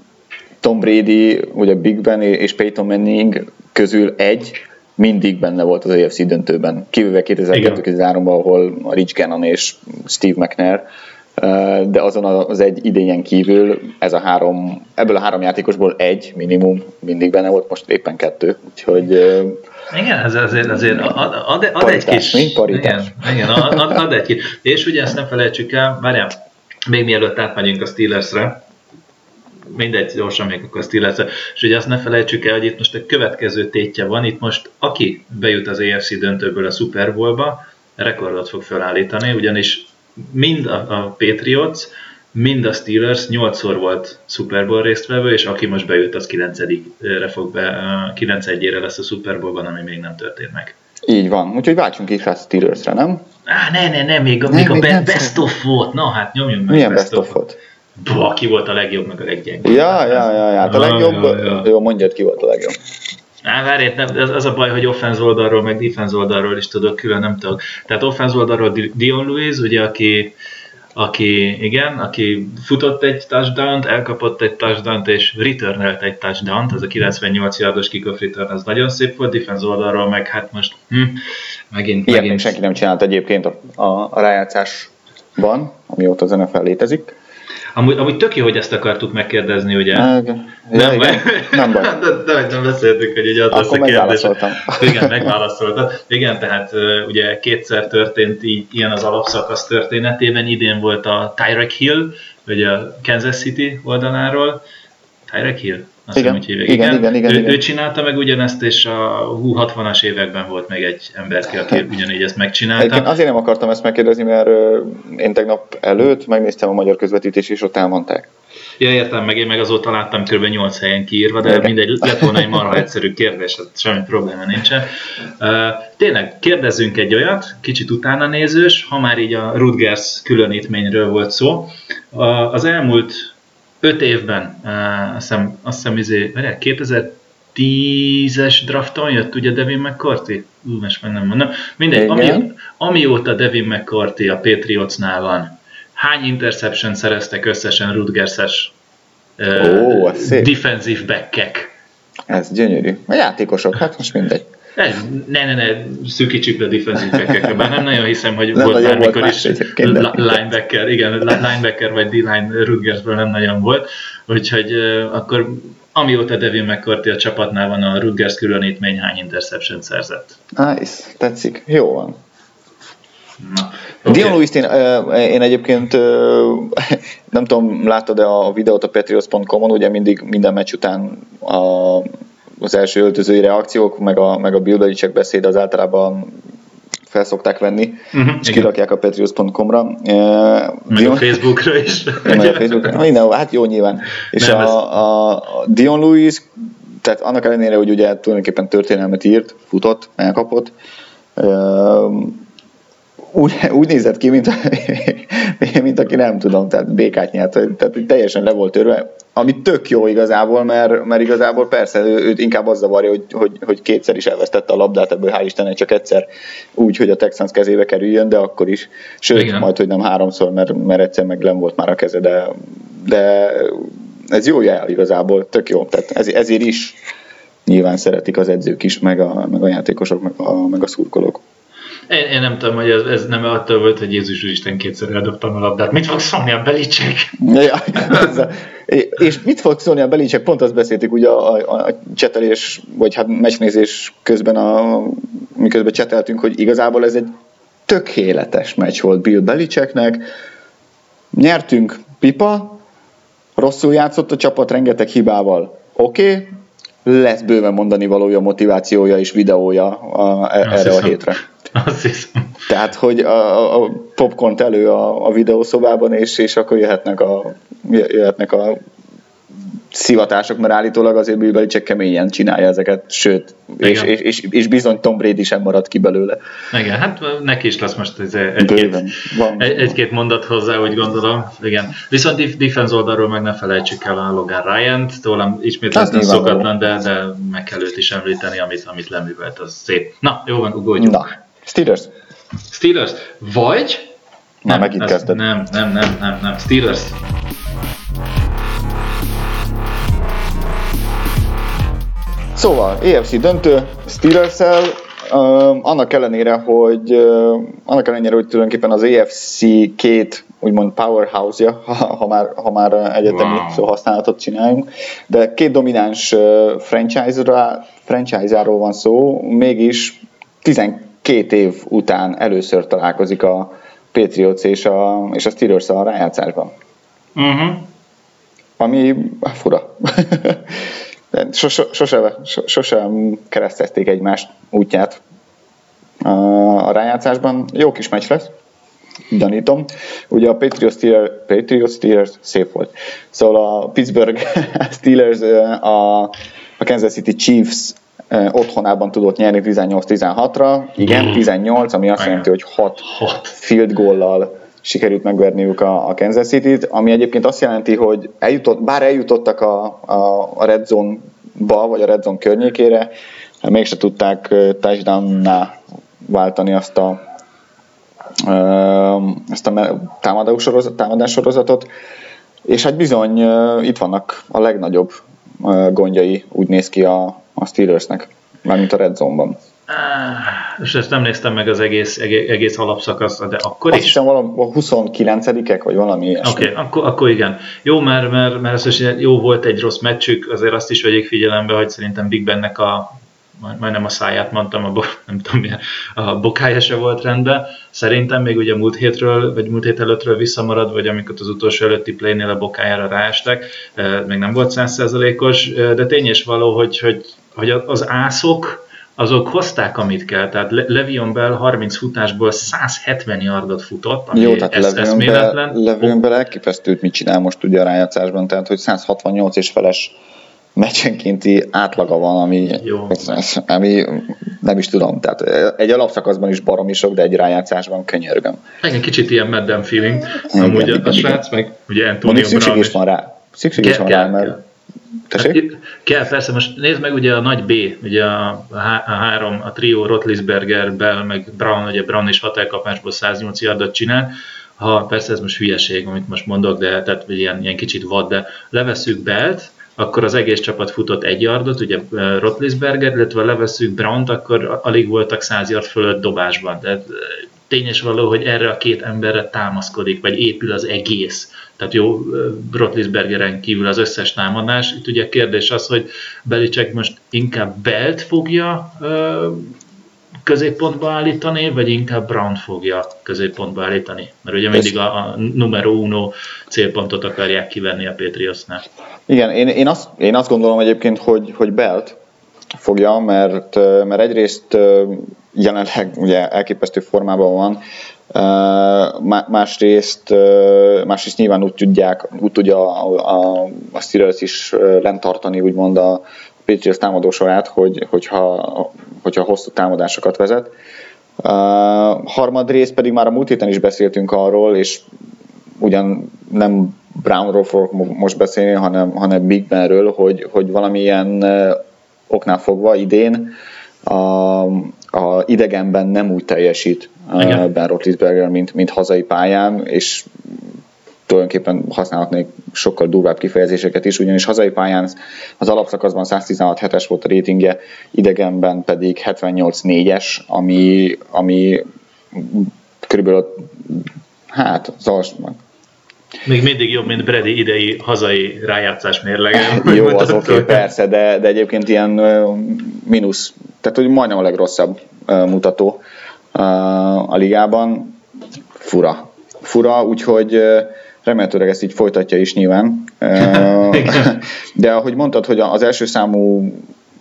Tom Brady, ugye Big Ben és Peyton Manning közül egy mindig benne volt az AFC döntőben, kivéve 2002-2003-ban, ahol Rich Gannon és Steve McNair, de azon az egy idényen kívül ez a három, ebből a három játékosból egy minimum mindig benne volt, most éppen kettő, úgyhogy igen, ez azért, azért ad, ad, ad egy kis... Mi? Paritás. Igen, igen ad, ad, egy kis. És ugye ezt nem felejtsük el, várjál, még mielőtt átmegyünk a Steelersre, mindegy, gyorsan még akkor a steelers És ugye azt ne felejtsük el, hogy itt most egy következő tétje van, itt most aki bejut az AFC döntőből a Super Bowl-ba, rekordot fog felállítani, ugyanis mind a, a Patriots, mind a Steelers 8-szor volt Super Bowl résztvevő, és aki most bejut, az 9-re fog be, 9 1 lesz a Super Bowl-ban, ami még nem történt meg. Így van, úgyhogy váltsunk is rá Steelersre, nem? Á, ne, ne, ne, még, nem, még a be, best of volt, na hát nyomjunk meg Milyen best, best of volt? Bah, ki volt a legjobb, meg a leggyengébb. Ja, ja, ja, ja, hát a legjobb, ja, ja. jó, mondjad ki volt a legjobb. Á, várj, az, az a baj, hogy offense oldalról, meg defense oldalról is tudok, külön nem tudok. Tehát offense oldalról Dion Lewis, ugye, aki, aki, igen, aki futott egy touchdown elkapott egy touchdown és returnelt egy touchdown az a 98 yardos kickoff return, az nagyon szép volt, defense oldalról meg hát most hm, megint, Ilyet megint. senki nem csinált egyébként a, a, a rájátszásban, amióta az NFL létezik. Amúgy, amúgy tök jó, hogy ezt akartuk megkérdezni, ugye? Ja, nem, baj. nem baj. De, de, nem beszéltük, hogy így az Akkor lesz a kérdés. Igen, megválaszoltad. Igen, tehát ugye kétszer történt így, ilyen az alapszakasz történetében. Idén volt a Tyrek Hill, ugye a Kansas City oldaláról. Tyrek Hill? Azt igen. Úgy hívják. Igen, igen, igen, ő, igen. ő csinálta meg ugyanezt, és a 60-as években volt még egy ember, aki ugyanígy ezt megcsinálta. Egyébként azért nem akartam ezt megkérdezni, mert én tegnap előtt megnéztem a magyar közvetítés, és ott elmondták. Ja, értem, meg én meg azóta láttam kb. 8 helyen kiírva, de Igen. mindegy, lett volna egy marha egyszerű kérdés, hát semmi probléma nincsen. Uh, tényleg, kérdezzünk egy olyat, kicsit utána nézős, ha már így a Rutgers különítményről volt szó. Uh, az elmúlt öt évben, uh, azt hiszem, azt hiszem izé, 2010-es drafton jött ugye Devin McCourty? Ú, most meg nem mondom. Mindegy, ami, amióta Devin McCourty a Patriotsnál van, hány interception szereztek összesen Rutgerses uh, defensive backek? Ez gyönyörű. A játékosok, hát most mindegy. Ne, ne, ne, szűkítsük le defensive backekre, bár nem nagyon hiszem, hogy nem volt bármikor is linebacker, igen, linebacker vagy D-line Rutgersből nem nagyon volt, úgyhogy akkor amióta Devin McCourty a csapatnál van, a Rutgers különítmény hány interception szerzett? Nice, tetszik, jó van. Na, okay. Dion lewis én, én egyébként nem tudom, láttad-e a videót a patriots.com-on, ugye mindig minden meccs után a az első öltözői reakciók, meg a, meg a Bill Belichick beszéd az általában felszokták venni, uh-huh, és igen. kirakják a patriots.com-ra. Meg Dion... a Facebookra is. meg a Facebookra. Minden, hát jó nyilván. És a, a, a Dion Lewis, tehát annak ellenére, hogy ugye tulajdonképpen történelmet írt, futott, elkapott, úgy, úgy nézett ki, mint, mint aki nem tudom, tehát békát nyert, tehát teljesen le volt törve, ami tök jó igazából, mert, mert igazából persze ő, őt inkább az zavarja, hogy, hogy, hogy kétszer is elvesztette a labdát, ebből hál' Istennek csak egyszer úgy, hogy a Texans kezébe kerüljön, de akkor is, sőt, Igen. majd, hogy nem háromszor, mert, mert egyszer meg nem volt már a keze, de, de ez jó jel igazából, tök jó, tehát ez, ezért is nyilván szeretik az edzők is, meg a, meg a játékosok, meg a, meg a szurkolók. Én, én nem tudom, hogy ez, ez nem attól volt, hogy Jézus Isten kétszer eldobtam a labdát. Mit fog szólni a Belicek? Ja, és mit fog szólni a Belicek? Pont azt beszéltük ugye a, a, a csetelés, vagy hát meccsnézés közben, a, miközben cseteltünk, hogy igazából ez egy tökéletes meccs volt Bill Beliceknek. Nyertünk pipa, rosszul játszott a csapat rengeteg hibával. Oké, okay, lesz bőven mondani valója, motivációja és videója a, erre a hétre. Azt hiszem. Tehát, hogy a, a popcorn elő a, a videószobában, és, és akkor jöhetnek a, jöhetnek a szivatások, mert állítólag azért Bill Belichick keményen csinálja ezeket, sőt, és, és, és, és, bizony Tom Brady sem maradt ki belőle. Igen, hát neki is lesz most egy-két, egy-két mondat hozzá, úgy gondolom. Igen. Viszont defense oldalról meg ne felejtsük el a Logan Ryan-t, tőlem ismét lesz szokatlan, de, de meg kell őt is említeni, amit, amit leművelt, az szép. Na, jó van, ugorjunk. Na, Steelers. Steelers. Vagy... Nem, megint kezdted. Nem, nem, nem, nem, nem. Steelers. Szóval, EFC döntő, steelers uh, annak ellenére, hogy uh, annak ellenére, hogy tulajdonképpen az EFC két úgymond powerhouse-ja, ha, ha, már, ha már egyetemi wow. szóhasználatot csináljunk, de két domináns uh, franchise-ra, franchise-áról van szó, mégis 12 év után először találkozik a Patriots és a, és a Steelers a rájátszásban. Uh-huh. Ami fura. Sose, sose, sose keresztezték egymást útját a rájátszásban. Jó kis meccs lesz, gyanítom. Ugye a Patriots Steelers, Patriots Steelers szép volt. Szóval a Pittsburgh Steelers a, a Kansas City Chiefs otthonában tudott nyerni 18-16-ra. Igen, 18, ami azt jelenti, hogy 6 field goal sikerült megverniük a, a Kansas City-t, ami egyébként azt jelenti, hogy eljutott, bár eljutottak a, a, a Red Zone-ba, vagy a Red Zone környékére, mégse tudták touchdown váltani azt a, ezt a támadás sorozatot, és hát bizony itt vannak a legnagyobb gondjai, úgy néz ki a, a Steelersnek, mármint a Red Zone-ban. És ezt nem néztem meg az egész, egész alapszakasz, de akkor Azt is? hiszem valami 29-ek, vagy valami ilyesmi. Oké, okay, akkor, akkor igen. Jó, mert, mert, mert az, jó volt egy rossz meccsük, azért azt is vegyék figyelembe, hogy szerintem Big Bennek a majdnem a száját mondtam, a, nem tudom milyen, a bokája se volt rendben. Szerintem még ugye múlt hétről, vagy múlt hét előttről visszamarad, vagy amikor az utolsó előtti playnél a bokájára ráestek, még nem volt százszerzalékos, de tény és való, hogy, hogy, hogy az ászok, azok hozták, amit kell. Tehát Levion Bell 30 futásból 170 yardot futott, ami Jó, tehát esz- Levion Bell, Levion Bell elképesztőt mit csinál most ugye a rájátszásban, tehát hogy 168 és feles meccsenkénti átlaga van, ami, Jó. ami nem is tudom, tehát egy alapszakaszban is baromi sok, de egy rájátszásban könyörgöm. Egy kicsit ilyen Madden feeling, igen, amúgy igen, a srác, meg ugye Antonio Brown. is van rá. Szükség is van rá, mert kell Hát, kell, persze, most nézd meg ugye a nagy B, ugye a, a három, a trió Rotlisberger, Bell, meg Brown, ugye Brown is hat elkapásból 108 yardot csinál, ha persze ez most hülyeség, amit most mondok, de tehát ilyen, ilyen kicsit vad, de levesszük Belt, akkor az egész csapat futott egy yardot, ugye Rotlisberger, illetve levesszük Brown-t, akkor alig voltak 100 yard fölött dobásban. Tehát tényes való, hogy erre a két emberre támaszkodik, vagy épül az egész. Tehát jó, Rotlisbergeren kívül az összes támadás. Itt ugye kérdés az, hogy Belicek most inkább Belt fogja középpontba állítani, vagy inkább Brown fogja középpontba állítani? Mert ugye mindig a, a numero uno célpontot akarják kivenni a Patriotsnál. Igen, én, én, azt, én azt gondolom egyébként, hogy, hogy Belt fogja, mert, mert egyrészt jelenleg ugye elképesztő formában van, másrészt, másrészt nyilván úgy tudják, úgy tudja a, a, a Steelers is lent tartani úgymond a Patriots támadó sorát, hogy, hogyha, hogyha hosszú támadásokat vezet. Uh, harmadrészt pedig már a múlt héten is beszéltünk arról, és ugyan nem Brownról fogok most beszélni, hanem, hanem Big Benről, hogy, hogy valamilyen oknál fogva idén a, a idegenben nem úgy teljesít Igen. Ben Roethlisberger, mint, mint hazai pályán, és tulajdonképpen használhatnék sokkal durvább kifejezéseket is, ugyanis hazai pályán az alapszakaszban 116 hetes volt a rétingje, idegenben pedig 78-4-es, ami, ami körülbelül hát az alsóban. még mindig jobb, mint Brady idei hazai rájátszás mérlege. Jó, az oké, okay, persze, de, de egyébként ilyen mínusz, tehát hogy majdnem a legrosszabb mutató a ligában. Fura. Fura, úgyhogy remélhetőleg ezt így folytatja is nyilván. De ahogy mondtad, hogy az első számú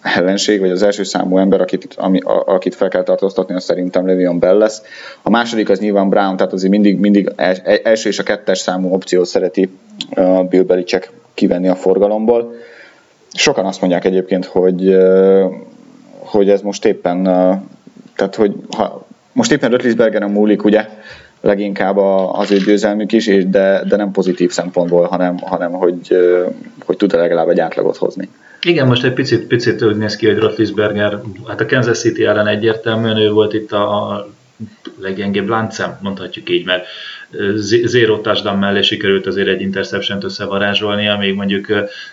ellenség, vagy az első számú ember, akit, ami, a, akit fel kell tartóztatni, az szerintem Levion Bell lesz. A második az nyilván Brown, tehát azért mindig, mindig első és a kettes számú opciót szereti uh, Bill Belichick kivenni a forgalomból. Sokan azt mondják egyébként, hogy, hogy ez most éppen, tehát hogy ha most éppen Rötlisbergeren múlik, ugye, leginkább az ő győzelmük is, és de, de nem pozitív szempontból, hanem, hanem hogy, hogy tud-e legalább egy átlagot hozni. Igen, most egy picit, picit úgy néz ki, hogy Roethlisberger, hát a Kansas City ellen egyértelműen ő volt itt a, leggyengébb láncem, mondhatjuk így, mert zero touchdown mellé sikerült azért egy interception-t amíg mondjuk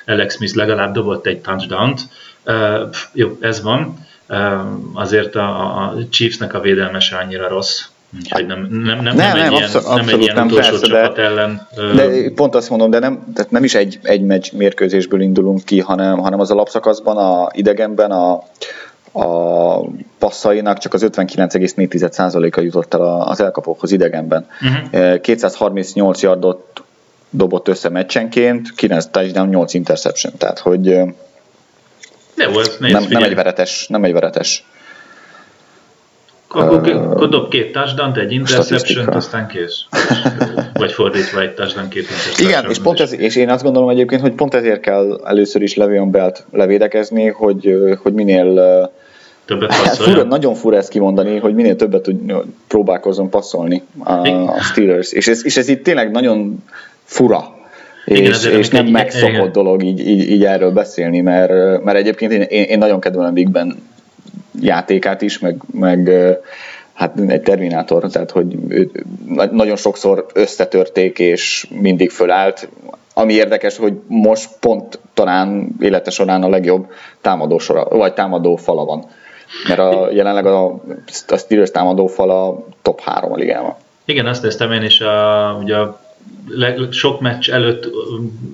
Alex Smith legalább dobott egy touchdown-t. Uh, jó, ez van. Azért a, a Chiefsnek a védelme se annyira rossz, Úgyhogy nem, nem, nem, nem, nem, egy ilyen, abszolút, nem egy ilyen nem, utolsó persze, csapat de, ellen. De pont azt mondom, de nem, tehát nem is egy, egy meccs mérkőzésből indulunk ki, hanem, hanem az alapszakaszban, a idegenben a, a passzainak csak az 59,4%-a jutott el az elkapókhoz idegenben. Uh-huh. 238 yardot dobott össze meccsenként, 9 touchdown, 8 interception, tehát hogy nem, nem, nem egy veretes, nem egy veretes akkor, akkor dob két touchdown egy interception aztán kész. Vagy fordítva egy touchdown, két interception. Igen, és, pont ez, és én azt gondolom egyébként, hogy pont ezért kell először is Levion Belt levédekezni, hogy, hogy minél többet hát fura, nagyon fura ezt kimondani, hogy minél többet tud, próbálkozzon passzolni a, a Steelers. És ez, és ez itt tényleg nagyon fura. Igen, és, és nem megszokott igen. dolog így, így, így, erről beszélni, mert, mert egyébként én, én nagyon kedvelem Big Ben játékát is, meg, meg hát egy Terminátor, tehát hogy ő, nagyon sokszor összetörték, és mindig fölállt. Ami érdekes, hogy most pont talán élete során a legjobb támadó sora, vagy támadó fala van. Mert a, jelenleg a, a Steelers támadó fala top 3 a ligában. Igen, azt néztem én is, a, ugye a sok meccs előtt,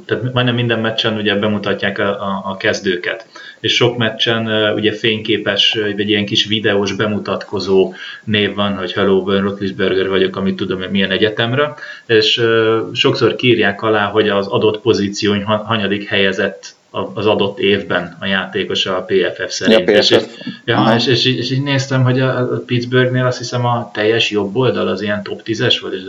tehát majdnem minden meccsen ugye bemutatják a, a, a kezdőket, és sok meccsen ugye fényképes, vagy ilyen kis videós bemutatkozó név van, hogy hello, Ben Roethlisberger vagyok, amit tudom, hogy milyen egyetemre, és sokszor kírják alá, hogy az adott pozíció hanyadik helyezett az adott évben a játékos a PFF szerint. Ja, PFF. És, ja, és, és, és, így néztem, hogy a Pittsburghnél azt hiszem a teljes jobb oldal az ilyen top 10-es volt, és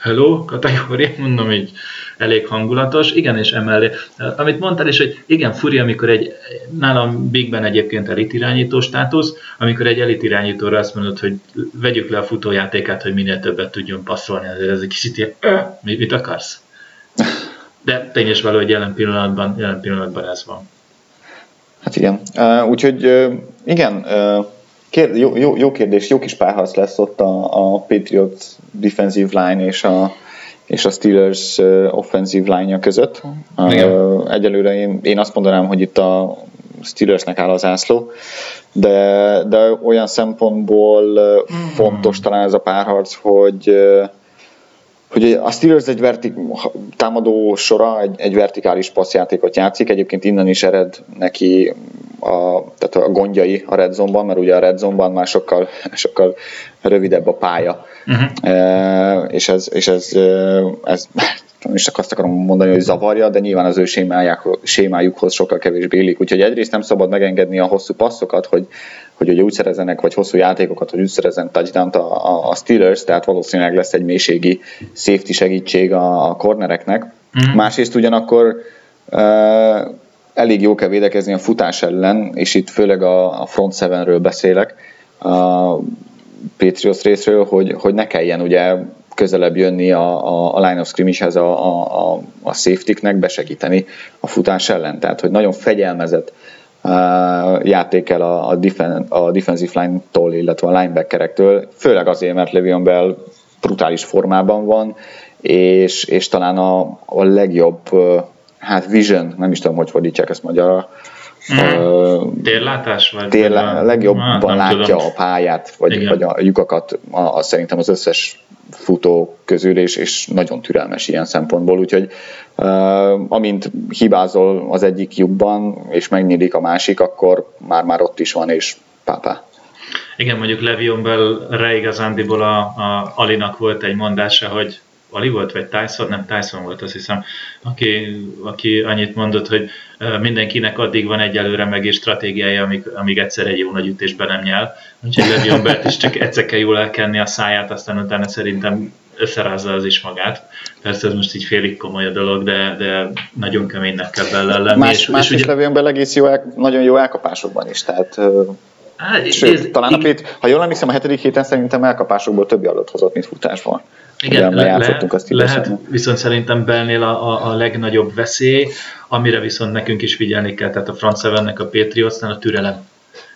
hello kategória, mondom így elég hangulatos. Igen, és emellé, amit mondtál is, hogy igen, furi, amikor egy, nálam Big Ben egyébként elitirányító státusz, amikor egy elitirányítóra azt mondod, hogy vegyük le a futójátékát, hogy minél többet tudjon passzolni, azért ez egy kicsit ilyen, mit, mit akarsz? De tény és való, hogy jelen pillanatban, jelen pillanatban ez van. Hát igen. Úgyhogy igen, uh, kér, jó, jó, jó kérdés, jó kis párharc lesz ott a, a Patriots defensive line és a, és a Steelers offensive line-ja között. Igen. Egyelőre én, én azt mondanám, hogy itt a Steelersnek áll az ászló, de, de olyan szempontból hmm. fontos talán ez a párharc, hogy hogy a Steelers egy vertik, támadó sora, egy, egy vertikális passzjátékot játszik, egyébként innen is ered neki a, tehát a gondjai a red zone-ban, mert ugye a red zone-ban már sokkal, sokkal rövidebb a pálya. Uh-huh. E, és ez, és ez, ez nem is csak azt akarom mondani, hogy zavarja, de nyilván az ő sémájukhoz sokkal kevésbé illik. Úgyhogy egyrészt nem szabad megengedni a hosszú passzokat, hogy, hogy ugye úgy szerezenek, vagy hosszú játékokat, hogy úgy szerezen touchdown a, a Steelers, tehát valószínűleg lesz egy mélységi safety segítség a, a cornereknek. Mm. Másrészt ugyanakkor e, elég jó kell védekezni a futás ellen, és itt főleg a, a front sevenről beszélek, a Patriots részről, hogy, hogy ne kelljen ugye közelebb jönni a, a, a line of scrimmage-hez a, a, a, a safety-nek besegíteni a futás ellen. Tehát, hogy nagyon fegyelmezett uh, játékel a, a, defen, a defensive line-tól, illetve a linebackerektől, főleg azért, mert Le'Veon Bell brutális formában van, és, és talán a, a legjobb uh, hát vision, nem is tudom, hogy fordítsák ezt magyarra, Mm. Térlátás? Vagy térlá, a legjobban hát, látja tudom. a pályát, vagy, vagy a lyukakat a, a, szerintem az összes futó közül, és, és nagyon türelmes ilyen szempontból, úgyhogy uh, amint hibázol az egyik lyukban, és megnyílik a másik, akkor már-már ott is van, és pápá. Igen, mondjuk Levion Bell igazándiból a, a Alinak volt egy mondása, hogy Ali volt, vagy Tyson? Nem, Tyson volt, azt hiszem, aki, aki annyit mondott, hogy mindenkinek addig van egyelőre meg és stratégiája, amíg, amíg egyszer egy jó nagy ütésben nem nyel. Úgyhogy Levion Bert is csak egyszer kell jól elkenni a száját, aztán utána szerintem összerázza az is magát. Persze ez most így félig komoly a dolog, de, de nagyon keménynek kell bele lenni. Más, és, más és ugye... bele egész jó, nagyon jó elkapásokban is, tehát Hát, Sőt, ez, talán a Pét, ha jól emlékszem, a hetedik héten szerintem elkapásokból több adott hozott, mint futásból. Igen, le, lehet, azt lehet, viszont szerintem Bellnél a, a, a legnagyobb veszély, amire viszont nekünk is figyelni kell, tehát a front a Patriotsnál a türelem.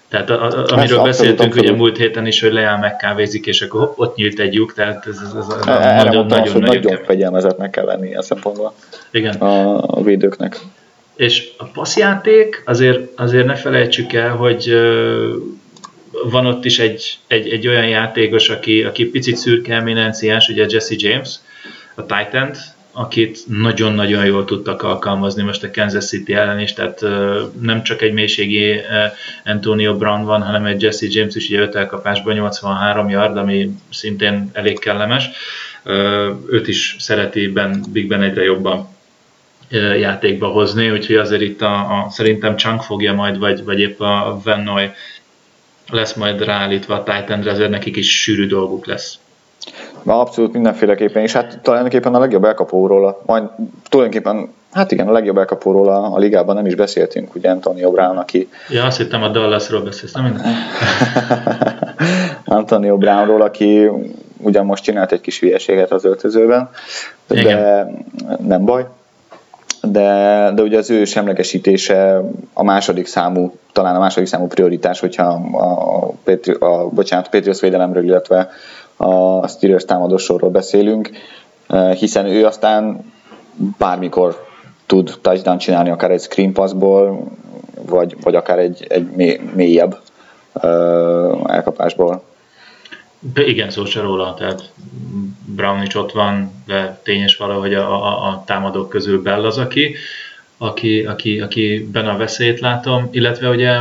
Tehát a, a, amiről abszolút, beszéltünk abszolút. ugye múlt héten is, hogy leáll megkávézik, és akkor hopp, ott nyílt egy lyuk, tehát ez, ez, ez Erre nagyon, nagyon, nagyon, nagyon, nagyon fegyelmezetnek kell lenni ilyen szempontból Igen. A, a védőknek. És a passzjáték, azért, azért ne felejtsük el, hogy van ott is egy, egy, egy olyan játékos, aki, aki picit szürke eminenciás, ugye Jesse James, a titan akit nagyon-nagyon jól tudtak alkalmazni most a Kansas City ellen is, tehát nem csak egy mélységi Antonio Brown van, hanem egy Jesse James is, ugye 5 elkapásban 83 yard, ami szintén elég kellemes. Uh, őt is szereti ben, Big Ben egyre jobban játékba hozni, úgyhogy azért itt a, a szerintem Chunk fogja majd, vagy, vagy épp a Van lesz majd ráállítva a Titan-re, ezért nekik is sűrű dolguk lesz. Na, abszolút mindenféleképpen, és hát tulajdonképpen a legjobb elkapóról, majd tulajdonképpen, hát igen, a legjobb elkapóról a, a ligában nem is beszéltünk, ugye Antonio Brown, aki... Ja, azt hittem a Dallasról beszélsz, nem Antonio Brownról, aki ugyan most csinált egy kis hülyeséget az öltözőben, de igen. nem baj, de, de ugye az ő semlegesítése a második számú, talán a második számú prioritás, hogyha a, a, a bocsánat, Patriots védelemről, illetve a Steelers támadósorról beszélünk, e, hiszen ő aztán bármikor tud touchdown csinálni, akár egy screen passból, vagy, vagy akár egy, egy mélyebb uh, elkapásból. Igen, szó se róla, tehát Brown is ott van, de tényes valahogy a, a, a támadók közül Bell az, aki, aki, aki, aki benne a veszélyt látom, illetve ugye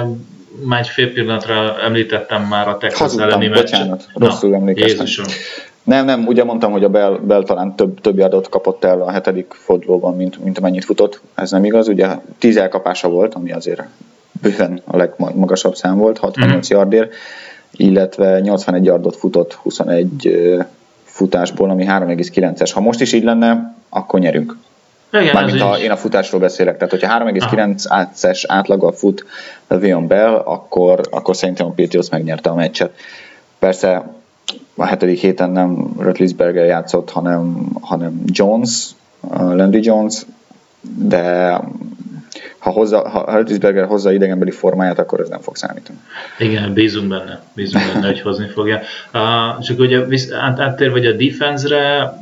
már egy fél pillanatra említettem már a Texas elleni meccset. bocsánat, rosszul Na, emlékeztem. Jézusom. Nem, nem, ugye mondtam, hogy a Bell, Bell talán több, több yardot kapott el a hetedik fordulóban, mint, mint amennyit futott. Ez nem igaz, ugye 10 elkapása volt, ami azért bőven a legmagasabb szám volt, 68 mm. yardért, illetve 81 yardot futott 21 futásból, ami 3,9-es. Ha most is így lenne, akkor nyerünk. Igen, Mármint ha én a futásról beszélek, tehát hogyha 3,9-es átlaggal fut Le'Veon Bell, akkor, akkor szerintem a Patriots megnyerte a meccset. Persze a hetedik héten nem Rutlisberger játszott, hanem, hanem Jones, Landry Jones, de ha, hozza, ha Hertzberger hozza idegenbeli formáját, akkor ez nem fog számítani. Igen, bízunk benne, bízunk benne, hogy hozni fogja. Uh, csak ugye át, áttér vagy a defense-re,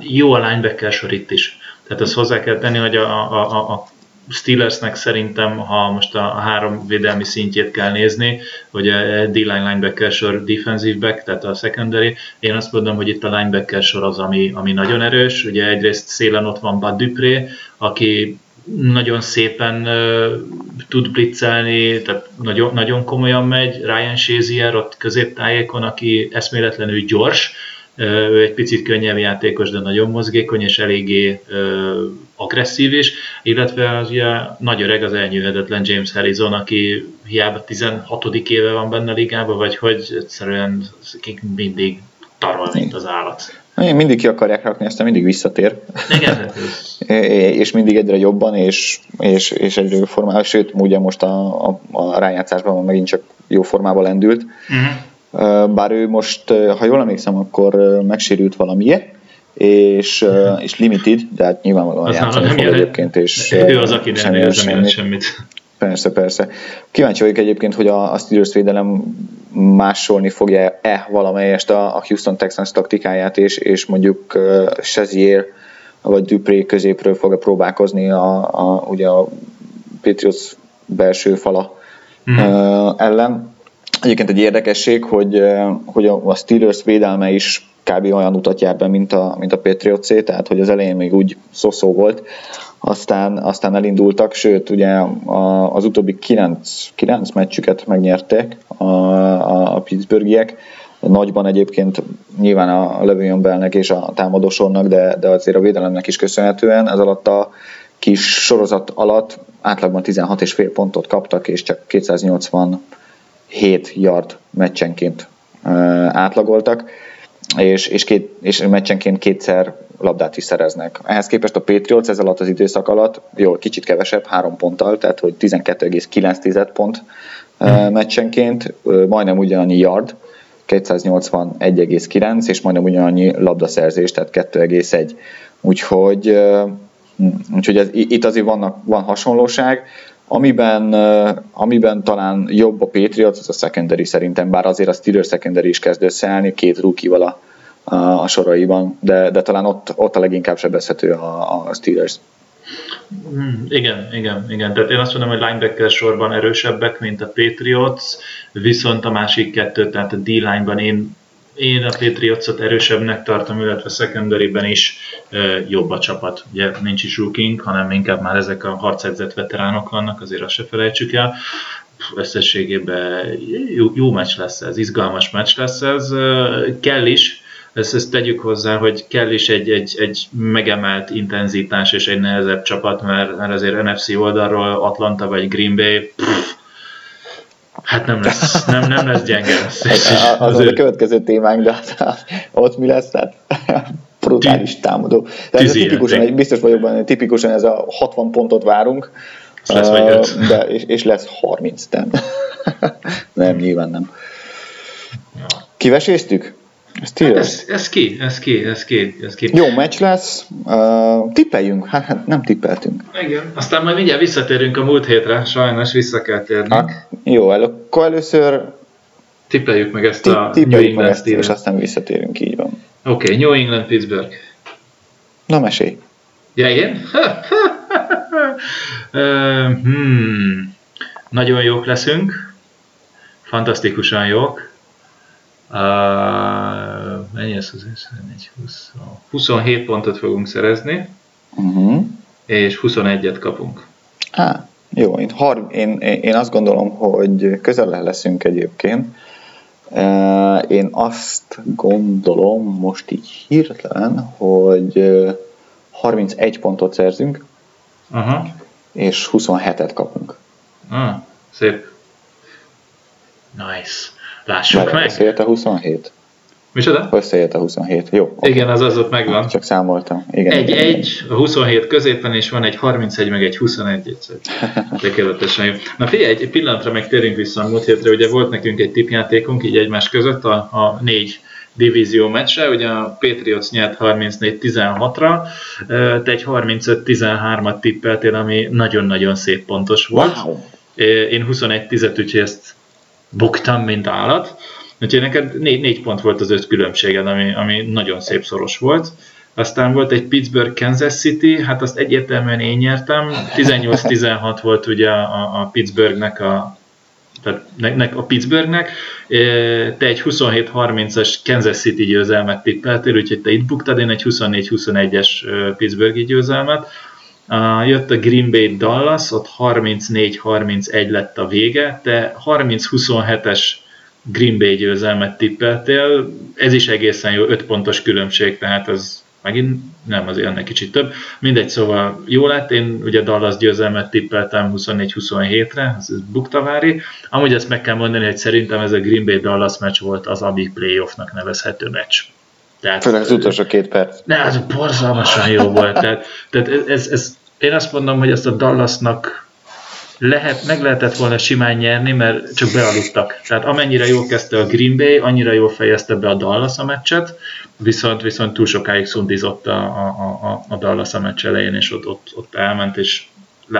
jó a linebacker sor itt is. Tehát azt hozzá kell tenni, hogy a, a, a, a Steelersnek szerintem, ha most a három védelmi szintjét kell nézni, hogy a D-line linebacker sor defensive back, tehát a secondary, én azt mondom, hogy itt a linebacker sor az, ami, ami nagyon erős. Ugye egyrészt szélen ott van Bud Dupré, aki nagyon szépen uh, tud blitzelni, tehát nagyon, nagyon komolyan megy. Ryan Shazier ott középtájékon, aki eszméletlenül gyors, uh, ő egy picit könnyebb játékos, de nagyon mozgékony és eléggé uh, agresszív is, illetve az ugye nagy öreg az elnyűhetetlen James Harrison, aki hiába 16. éve van benne a ligában, vagy hogy egyszerűen mindig tarol, mint az állat. Mindig ki akarják rakni, aztán mindig visszatér. Igen. és mindig egyre jobban, és, és, és egyre formában. Sőt, ugye most a, a, a rájátszásban megint csak jó formában lendült. Uh-huh. Bár ő most, ha jól emlékszem, akkor megsérült valamiért, és, uh-huh. és limited, de hát nyilvánvalóan játszani fog egyébként. És, ő az, aki nem érzem semmit. Persze, persze. Kíváncsi vagyok egyébként, hogy a, a Steelers védelem másolni fogja-e valamelyest a, a Houston Texans taktikáját, és, és mondjuk uh, Shazier vagy Dupré középről fog próbálkozni a, a, ugye a Patriots belső fala mm. uh, ellen. Egyébként egy érdekesség, hogy, hogy a Steelers védelme is kb. olyan utat jár be, mint a, mint a Patriotsé, tehát hogy az elején még úgy szoszó volt, aztán, aztán elindultak, sőt, ugye az utóbbi kilenc, kilenc meccsüket megnyerték a, a, a Pittsburghiek, nagyban egyébként nyilván a Le'Veon Bellnek és a támadósornak, de, de azért a védelemnek is köszönhetően, ez alatt a kis sorozat alatt átlagban 16,5 pontot kaptak, és csak 287 yard meccsenként átlagoltak és, és, két, és meccsenként kétszer labdát is szereznek. Ehhez képest a Patriots ez alatt az időszak alatt, jó, kicsit kevesebb, három ponttal, tehát hogy 12,9 pont hmm. meccsenként, majdnem ugyanannyi yard, 281,9, és majdnem ugyanannyi labdaszerzés, tehát 2,1. Úgyhogy, úgyhogy ez, itt azért vannak, van hasonlóság. Amiben, amiben talán jobb a Patriots, az a secondary szerintem, bár azért a Steelers secondary is kezd összeállni, két rookie a, a soraiban, de, de talán ott, ott a leginkább sebezhető a, a Steelers. Hmm, igen, igen, igen. Tehát én azt mondom, hogy linebacker sorban erősebbek, mint a Patriots, viszont a másik kettő, tehát a D-line-ban én, én a Patriots-ot erősebbnek tartom, illetve secondary-ben is e, jobb a csapat. Ugye nincs is rooking, hanem inkább már ezek a harcedzett veteránok vannak, azért azt se felejtsük el. Összességében jó, jó meccs lesz ez, izgalmas meccs lesz ez. Kell is, ezt, ezt tegyük hozzá, hogy kell is egy, egy, egy megemelt intenzitás és egy nehezebb csapat, mert, mert azért NFC oldalról Atlanta vagy Green Bay, pff, hát nem lesz, nem, nem lesz gyenge. Lesz. az, az a következő témánk, de hát, ott mi lesz? Tehát brutális támadó. De ez tipikusan, egy, biztos vagyok benne, hogy tipikusan ez a 60 pontot várunk, lesz vagy de, és, és lesz 30, nem. nem, nyilván nem. Kiveséztük? Hát ez, ez, ki, ez ki, ez ki, ez ki. Jó meccs lesz, uh, tippeljünk, hát, hát nem tippeltünk. Igen, aztán majd mindjárt visszatérünk a múlt hétre, sajnos vissza kell térni. Hát, jó, el, akkor először tippeljük meg ezt a New England ezt, és aztán visszatérünk, így van. Oké, okay, New England, Pittsburgh. Na, mesélj. Ja, én? uh, hmm. Nagyon jók leszünk, fantasztikusan jók, Uh, mennyi az 21, 20, 27 pontot fogunk szerezni, uh-huh. és 21-et kapunk. Á, jó, én, har, én, én azt gondolom, hogy közel leszünk egyébként. Én azt gondolom most így hirtelen, hogy 31 pontot szerzünk, uh-huh. és 27-et kapunk. Ah, szép. Nice. Lássuk Mert meg. Összejött a 27. Micsoda? Összejött a 27. Jó. Okay. Igen, az az ott megvan. Csak számoltam. Igen, egy, igen, egy, a 27 középen, és van egy 31, meg egy 21 egyszer. Tökéletesen jó. Na figyelj, egy pillanatra meg térünk vissza a múlt hétre. Ugye volt nekünk egy tipjátékunk így egymás között a, a négy divízió meccsre, ugye a Patriots nyert 34-16-ra, te egy 35-13-at tippeltél, ami nagyon-nagyon szép pontos volt. Wow. Én 21-10-et, úgyhogy ezt buktam, mint állat. Úgyhogy neked négy, négy pont volt az öt különbséged, ami, ami nagyon szép szoros volt. Aztán volt egy Pittsburgh Kansas City, hát azt egyértelműen én nyertem. 18-16 volt ugye a, a Pittsburghnek a tehát nek, a Pittsburghnek, te egy 27-30-as Kansas City győzelmet tippeltél, úgyhogy te itt buktad, én egy 24-21-es Pittsburghi győzelmet. Jött a Green Bay Dallas, ott 34-31 lett a vége, de 30-27-es Green Bay győzelmet tippeltél, ez is egészen jó, 5 pontos különbség, tehát az megint nem, azért ennek kicsit több. Mindegy, szóval jó lett, én ugye Dallas győzelmet tippeltem 24-27-re, ez Buktavári. Amúgy ezt meg kell mondani, hogy szerintem ez a Green Bay Dallas meccs volt az, ami playoffnak nevezhető meccs. Tehát, Főleg az utolsó két perc. Ne, az borzalmasan jó volt. Tehát, tehát ez, ez, én azt mondom, hogy ezt a Dallasnak lehet, meg lehetett volna simán nyerni, mert csak bealudtak. Tehát amennyire jól kezdte a Green Bay, annyira jól fejezte be a Dallas a meccset, viszont, viszont túl sokáig szundizott a, a, a, a Dallas a meccs elején, és ott, ott, ott elment, és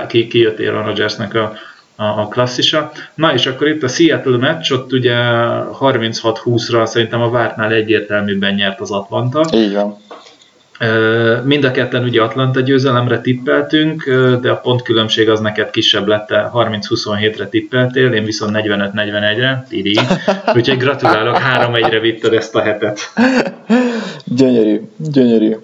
ki, kijött Aaron Rodgersnek a, a, a klasszisa. Na és akkor itt a Seattle meccs, ott ugye 36-20-ra szerintem a vártnál egyértelműben nyert az Atlanta. Így van. Mind a ketten ugye Atlanta győzelemre tippeltünk, de a pontkülönbség az neked kisebb lett, 30-27-re tippeltél, én viszont 45-41-re, tidi. Úgyhogy gratulálok, 3-1-re vitted ezt a hetet. Gyönyörű, gyönyörű.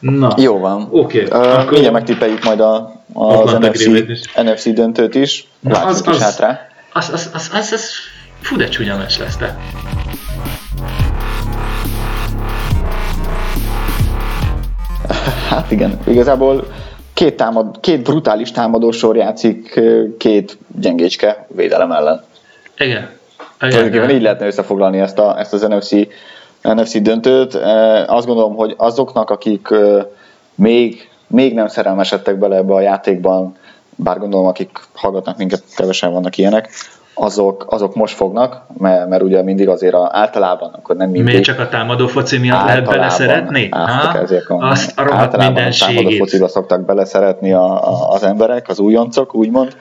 Na. Jó van. Oké. Okay, uh, akkor... Mindjárt megtippeljük majd a, az NFC, NFC döntőt is. Na, az, az, is hát rá. Az, az, az, az, az, fú de csúnya lesz te. Hát igen, igazából két, támad, két brutális támadósor játszik két gyengécske védelem ellen. Igen. igen. így lehetne összefoglalni ezt, a, ezt az NFC NFC döntőt. Azt gondolom, hogy azoknak, akik még, még nem szerelmesedtek bele ebbe a játékban, bár gondolom, akik hallgatnak minket, kevesen vannak ilyenek, azok, azok most fognak, mert, mert ugye mindig azért a, általában, akkor nem mindig. Miért csak a támadó foci miatt lehet beleszeretni? Ha? Ezért a, Azt a rohadt mindenségét. A támadó fociba szoktak beleszeretni a, a, az emberek, az újoncok, úgymond,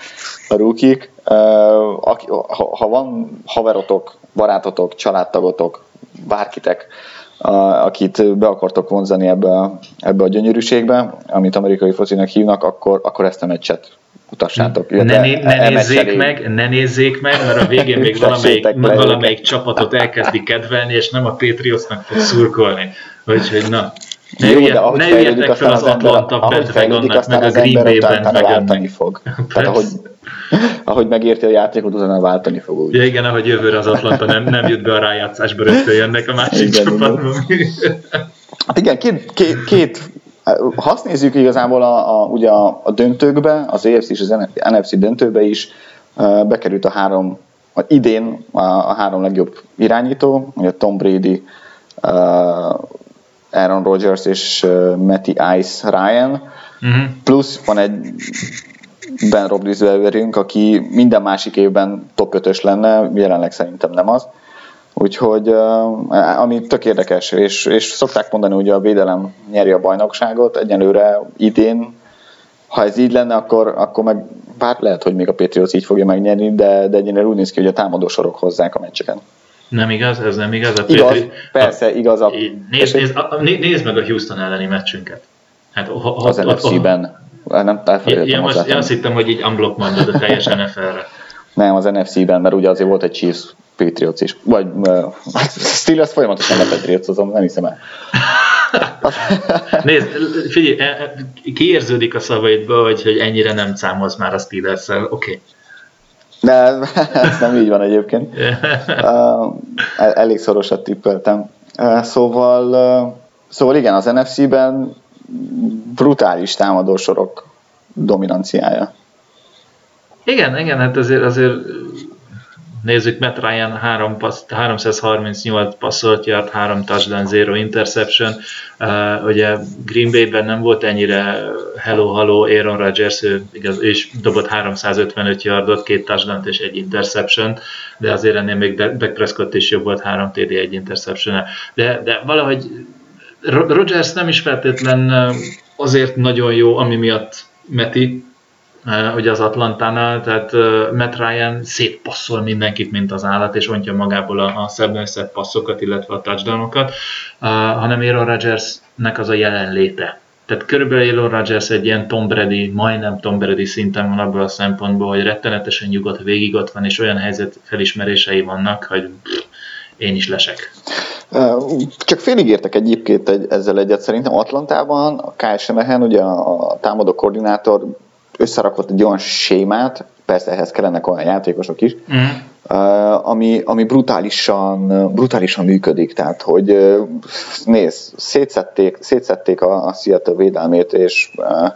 a rúkik. Ha, ha van haverotok, barátotok, családtagotok, bárkitek, a, akit be akartok vonzani ebbe, ebbe a gyönyörűségbe, amit amerikai focinak hívnak, akkor, akkor ezt a meccset utassátok. Ne, ne, ne nézzék meg, ne nézzék meg, mert a végén még valamelyik, valamelyik csapatot elkezdi kedvelni, és nem a Patriotsnak fog szurkolni. Úgyhogy na, ne, Jó, de ahogy ne üljetek fel az Atlanta Pentagonnak, meg a Green Bay-ben váltani fog. Tehát ahogy, ahogy megérti a játékot, utána váltani fog úgy. Ja igen, ahogy jövőre az Atlanta nem, nem jut be a rájátszásba, rögtön jönnek a másik igen, csapatban. Hát igen, két, két, két ha azt nézzük igazából a, a, ugye a, a döntőkbe, az EFC és az NFC döntőbe is bekerült a három, a idén a, a három legjobb irányító, ugye Tom Brady, Aaron Rodgers és Matty Ice Ryan, uh-huh. plusz van egy Ben Roethlisbergerünk, aki minden másik évben top 5-ös lenne, jelenleg szerintem nem az. Úgyhogy ami tök érdekes, és, és szokták mondani, hogy a védelem nyeri a bajnokságot, egyelőre idén, ha ez így lenne, akkor, akkor meg bár lehet, hogy még a Patriots így fogja megnyerni, de, de egyelőre úgy néz ki, hogy a támadó sorok hozzák a meccseken. Nem igaz, ez nem igaz. A igaz, Petri... persze, igaz. A... Nézd, nézd, nézd meg a Houston elleni meccsünket. Hát, ha, ha, az NFC-ben. Nem, ja, most, én azt hittem, hogy így unblock mondod a teljes NFL-re. Nem, az NFC-ben, mert ugye azért volt egy Chiefs Patriots is. Vagy uh, Steelers folyamatosan lepatriotozom, nem hiszem el. Nézd, figyelj, e, e, kiérződik a szavaidba, hogy, hogy ennyire nem számolsz már a Steelers-szel, oké. Okay. Nem, ez nem így van egyébként. Uh, elég szorosat tippeltem. Uh, szóval, uh, szóval igen, az NFC-ben brutális támadósorok dominanciája. Igen, igen, hát azért, azért nézzük, Matt Ryan 3 passz, 338 passzolt yard, 3 touchdown, 0 interception. Uh, ugye Green Bay-ben nem volt ennyire hello, hello, Aaron Rodgers, ő, igaz, ő is dobott 355 yardot, két touchdown és egy interception, de azért ennél még Dak Prescott is jobb volt, 3 TD, egy interception de, de valahogy Rodgers nem is feltétlen azért nagyon jó, ami miatt Meti, ugye az Atlantánál, tehát Matt Ryan passzol mindenkit, mint az állat, és ontja magából a, a szebben szebb passzokat, illetve a touchdownokat, hanem Aaron Rodgersnek az a jelenléte. Tehát körülbelül Aaron Rodgers egy ilyen Tom Brady, majdnem Tom Brady szinten van abból a szempontból, hogy rettenetesen nyugodt, végig ott van, és olyan helyzet felismerései vannak, hogy én is lesek. Csak félig értek egyébként egy, ezzel egyet. Szerintem Atlantában a Kyle Shanahan, ugye a támadó koordinátor összerakott egy olyan sémát, persze ehhez kellenek olyan játékosok is, uh, ami, ami brutálisan, brutálisan működik. Tehát, hogy nézd, szétszették, szétszették a, a Seattle védelmét, és uh,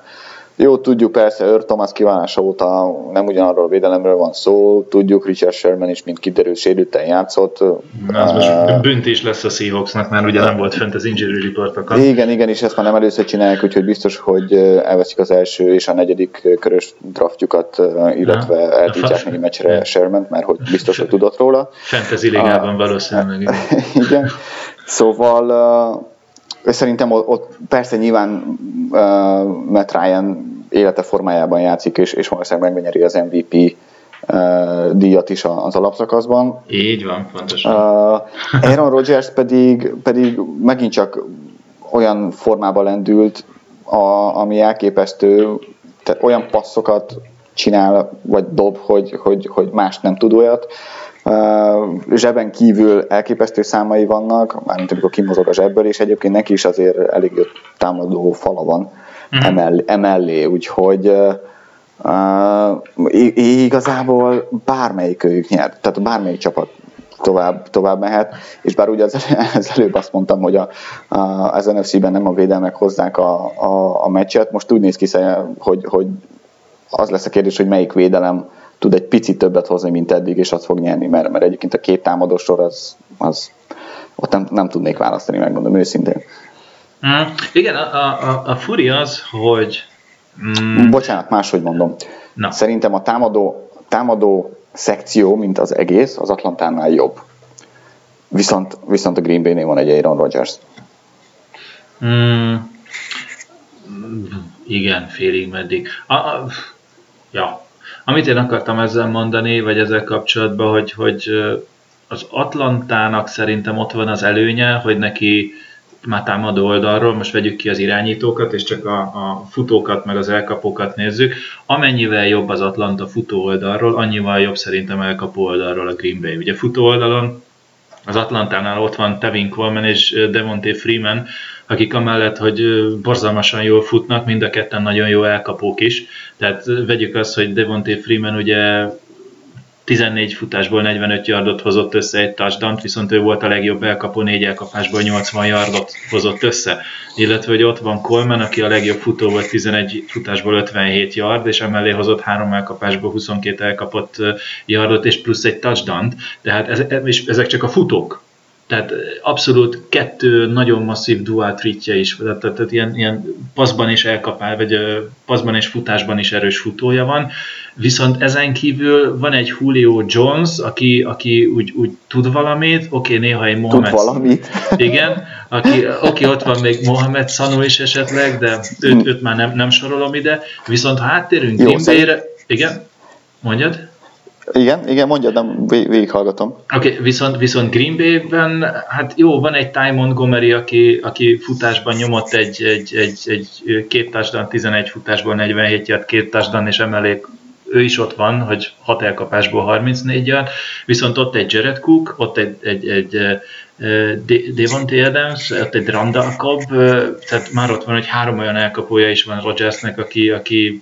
jó, tudjuk persze, Ör Thomas kiválása óta nem ugyanarról a védelemről van szó, tudjuk Richard Sherman is, mint kiderült, sérülten játszott. Az most büntés lesz a Seahawksnak, mert ugye nem volt fent az injury reportokat. Igen, igen, és ezt már nem először csinálják, úgyhogy biztos, hogy elveszik az első és a negyedik körös draftjukat, illetve eltítják neki meccsre Sherman, mert hogy biztos, hogy tudott róla. Fantasy ligában valószínűleg. igen. Szóval Szerintem ott persze nyilván uh, Matt Ryan élete formájában játszik, és, és valószínűleg megnyeri az MVP uh, díjat is az alapszakaszban. Így van, pontosan. Uh, Aaron Rodgers pedig, pedig megint csak olyan formában lendült, a, ami elképesztő, tehát olyan passzokat csinál, vagy dob, hogy, hogy, hogy más nem tud olyat. Zseben kívül elképesztő számai vannak, mármint amikor kimozog a zsebből, és egyébként neki is azért elég jó támadó fala van mm. emellé, úgyhogy uh, igazából bármelyik őjük nyert, tehát bármelyik csapat tovább, tovább mehet, és bár ugye az, az előbb azt mondtam, hogy a, a, az NFC-ben nem a védelmek hozzák a, a, a meccset, most úgy néz ki, hogy, hogy az lesz a kérdés, hogy melyik védelem tud egy picit többet hozni, mint eddig, és azt fog nyerni, mert, mert egyébként a két támadó sor az, az ott nem, nem tudnék választani, megmondom őszintén. Mm, igen, a, a, a furi az, hogy... Mm, Bocsánat, máshogy mondom. Na. Szerintem a támadó, támadó szekció, mint az egész, az Atlantánál jobb. Viszont, viszont a Green Bay-nél van egy Aaron Rodgers. Mm, igen, félig meddig. A, a, ja. Amit én akartam ezzel mondani, vagy ezzel kapcsolatban, hogy, hogy az Atlantának szerintem ott van az előnye, hogy neki már támadó oldalról, most vegyük ki az irányítókat, és csak a, a futókat, meg az elkapókat nézzük. Amennyivel jobb az Atlanta futó oldalról, annyival jobb szerintem elkapó oldalról a Green Bay. Ugye futó oldalon az Atlantánál ott van Tevin Coleman és Devontae Freeman, akik amellett, hogy borzalmasan jól futnak, mind a ketten nagyon jó elkapók is. Tehát vegyük azt, hogy Devontae Freeman ugye 14 futásból 45 yardot hozott össze egy touchdown viszont ő volt a legjobb elkapó, négy elkapásból 80 yardot hozott össze. Illetve, hogy ott van Coleman, aki a legjobb futó volt 11 futásból 57 yard, és emellé hozott három elkapásból 22 elkapott yardot, és plusz egy touchdown Tehát ez, és ezek csak a futók. Tehát abszolút kettő nagyon masszív dual treatje is, tehát, tehát, tehát ilyen, ilyen paszban is elkapál, vagy paszban és futásban is erős futója van. Viszont ezen kívül van egy Julio Jones, aki, aki úgy, úgy tud valamit, oké, okay, néha egy Mohamed... Tud valamit? Igen, aki, oké, ott van még Mohamed Sanu is esetleg, de őt, őt már nem, nem sorolom ide. Viszont ha áttérünk Green Bay-re... Igen? Mondjad? Igen, igen, mondjad, nem végighallgatom. Oké, okay, viszont, viszont Green Bay-ben, hát jó, van egy Ty Montgomery, aki, aki futásban nyomott egy, egy, egy, egy két társadalom, 11 futásból 47 ját, két társadalom, és emelék ő is ott van, hogy 6 elkapásból 34 jár, viszont ott egy Jared Cook, ott egy, egy, egy Devontae Adams, ott egy Randall Cobb, tehát már ott van, hogy három olyan elkapója is van Rodgersnek, aki, aki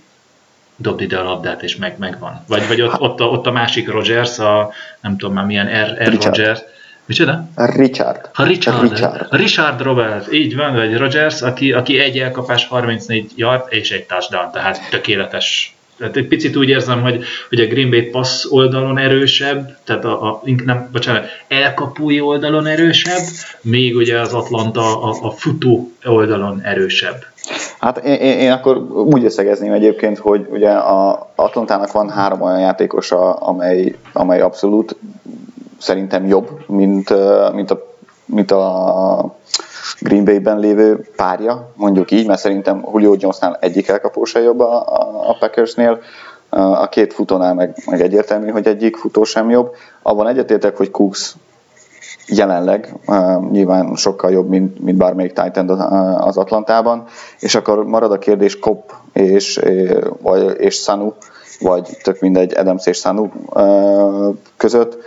dobd ide a labdát, és meg, megvan. Vagy, vagy ott, ott, a, ott a másik Rogers, a nem tudom már milyen R, R Rogers. Micsoda? Richard. Ha Richard. Richard. Richard Robert, így van, vagy Rogers, aki, aki egy elkapás 34 yard és egy touchdown, tehát tökéletes tehát egy picit úgy érzem, hogy, hogy a Green Bay passz oldalon erősebb, tehát a, a nem, bocsánat, elkapói oldalon erősebb, még ugye az Atlanta a, a futó oldalon erősebb. Hát én, én, akkor úgy összegezném egyébként, hogy ugye a Atlantának van három olyan játékosa, amely, amely abszolút szerintem jobb, mint, mint a, mint a Green Bay-ben lévő párja, mondjuk így, mert szerintem Julio Jonesnál egyik elkapó se jobb a, a Packersnél, a két futónál meg, meg egyértelmű, hogy egyik futó sem jobb. Abban egyetértek, hogy Cooks jelenleg uh, nyilván sokkal jobb, mint, mint bármelyik Titan az Atlantában, és akkor marad a kérdés Kopp és, vagy, és Sanu, vagy tök mindegy Adams és Sanu uh, között.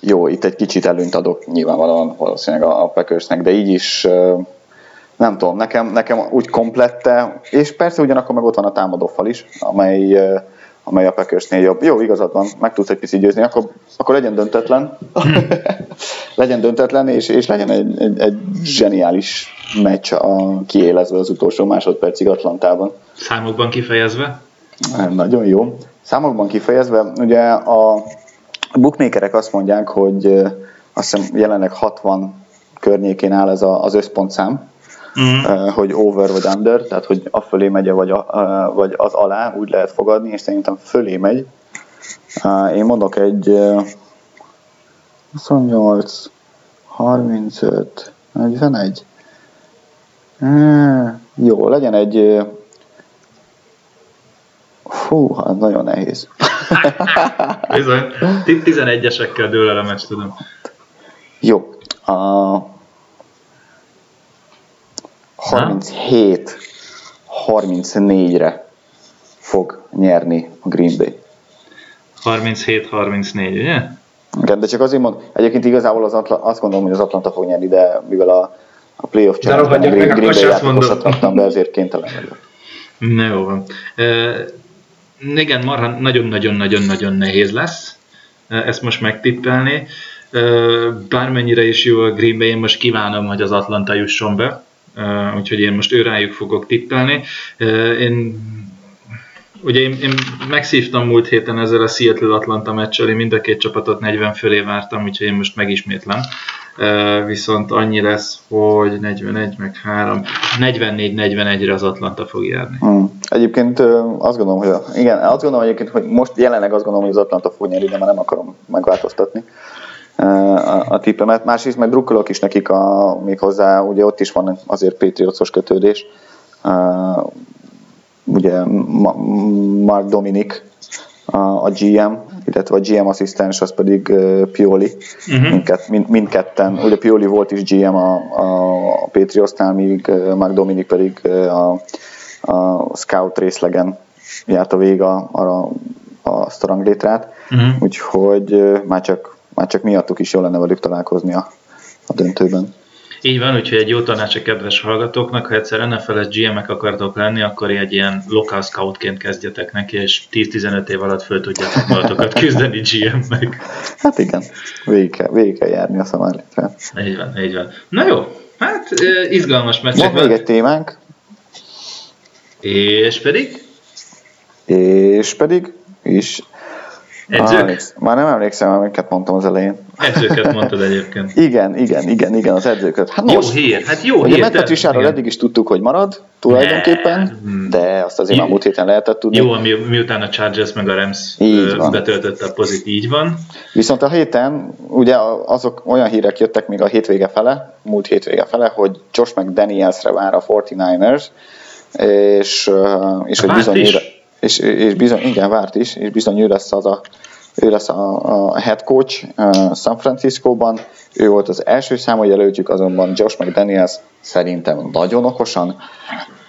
Jó, itt egy kicsit előnyt adok nyilvánvalóan valószínűleg a Packersnek, de így is nem tudom, nekem, nekem úgy komplette, és persze ugyanakkor meg ott van a támadófal is, amely, amely a Packersnél jobb. Jó, igazad van, meg tudsz egy picit győzni, akkor, akkor legyen döntetlen, legyen döntetlen, és, és legyen egy, egy, egy zseniális meccs a, kiélezve az utolsó másodpercig Atlantában. Számokban kifejezve? Nagyon jó. Számokban kifejezve, ugye a bookmakerek azt mondják, hogy azt hiszem jelenleg 60 környékén áll ez az összpontszám, mm. hogy over vagy under, tehát hogy a fölé megy vagy, a, vagy az alá, úgy lehet fogadni, és szerintem fölé megy. Én mondok egy 28, 35, 41. Jó, legyen egy Hú, hát nagyon nehéz. Bizony. 11-esekkel dől el a meccs, tudom. Jó. A 37 34-re fog nyerni a Green Bay. 37-34, ugye? Igen, de csak azért mond, egyébként igazából az Atla, azt gondolom, hogy az Atlanta fog nyerni, de mivel a, a playoff challenge a Green, Green Bay játékosat raktam be, ezért kénytelen vagyok. Na jó van. Uh, igen, marha nagyon-nagyon-nagyon-nagyon nehéz lesz ezt most megtippelni. Bármennyire is jó a Green Bay, én most kívánom, hogy az Atlanta jusson be, úgyhogy én most őrájuk fogok tippelni. Én ugye én, én megszívtam múlt héten ezzel a Seattle-Atlanta meccsel, én mind a két csapatot 40 fölé vártam, úgyhogy én most megismétlem. viszont annyi lesz, hogy 41 meg 3, 44-41-re az Atlanta fog járni. Hmm. Egyébként azt gondolom, hogy a, igen, azt gondolom egyébként, hogy most jelenleg azt gondolom, hogy az Atlanta fog nyerni, de már nem akarom megváltoztatni a, a tippemet. Másrészt meg drukkolok is nekik a, még hozzá, ugye ott is van azért Patriots-os kötődés. Uh, ugye Mark Dominik a, a GM, illetve a GM asszisztens az pedig uh, Pioli. Uh-huh. Mindkett, mind, mindketten, ugye Pioli volt is GM a, a Patriotsnál, míg uh, Mark Dominik pedig a, a Scout részlegen járt a vége arra a sztoranglétrát, uh-huh. úgyhogy uh, már csak már csak miattuk is jó lenne velük találkozni a, a döntőben. Így van, úgyhogy egy jó tanács a kedves hallgatóknak, ha egyszer NFL-es GM-ek akartok lenni, akkor egy ilyen local scoutként kezdjetek neki, és 10-15 év alatt föl tudjátok magatokat küzdeni GM-nek. Hát igen, végig kell, végig kell járni a szamálétre. Így van, így van. Na jó, hát izgalmas meccsek. Van még egy témánk. És pedig? És pedig is Edzők? Már nem emlékszem, amiket mondtam az elején. Edzőket mondtad egyébként. igen, igen, igen, igen, az edzőket. Hát most, jó hír, hát jó hír. Ugye Patriciáról eddig is tudtuk, hogy marad tulajdonképpen, ne. de azt azért a múlt héten lehetett tudni. Jó, mi, miután a Chargers meg a Rams betöltötte a pozit, így van. Viszont a héten ugye azok olyan hírek jöttek még a hétvége fele, múlt hétvége fele, hogy Josh McDanielsre vár a 49ers, és, és hogy bizony és, és bizony, igen, várt is, és bizony ő lesz az a ő lesz a, a head coach uh, San Francisco-ban, ő volt az első számú jelöltjük, azonban Josh McDaniels szerintem nagyon okosan.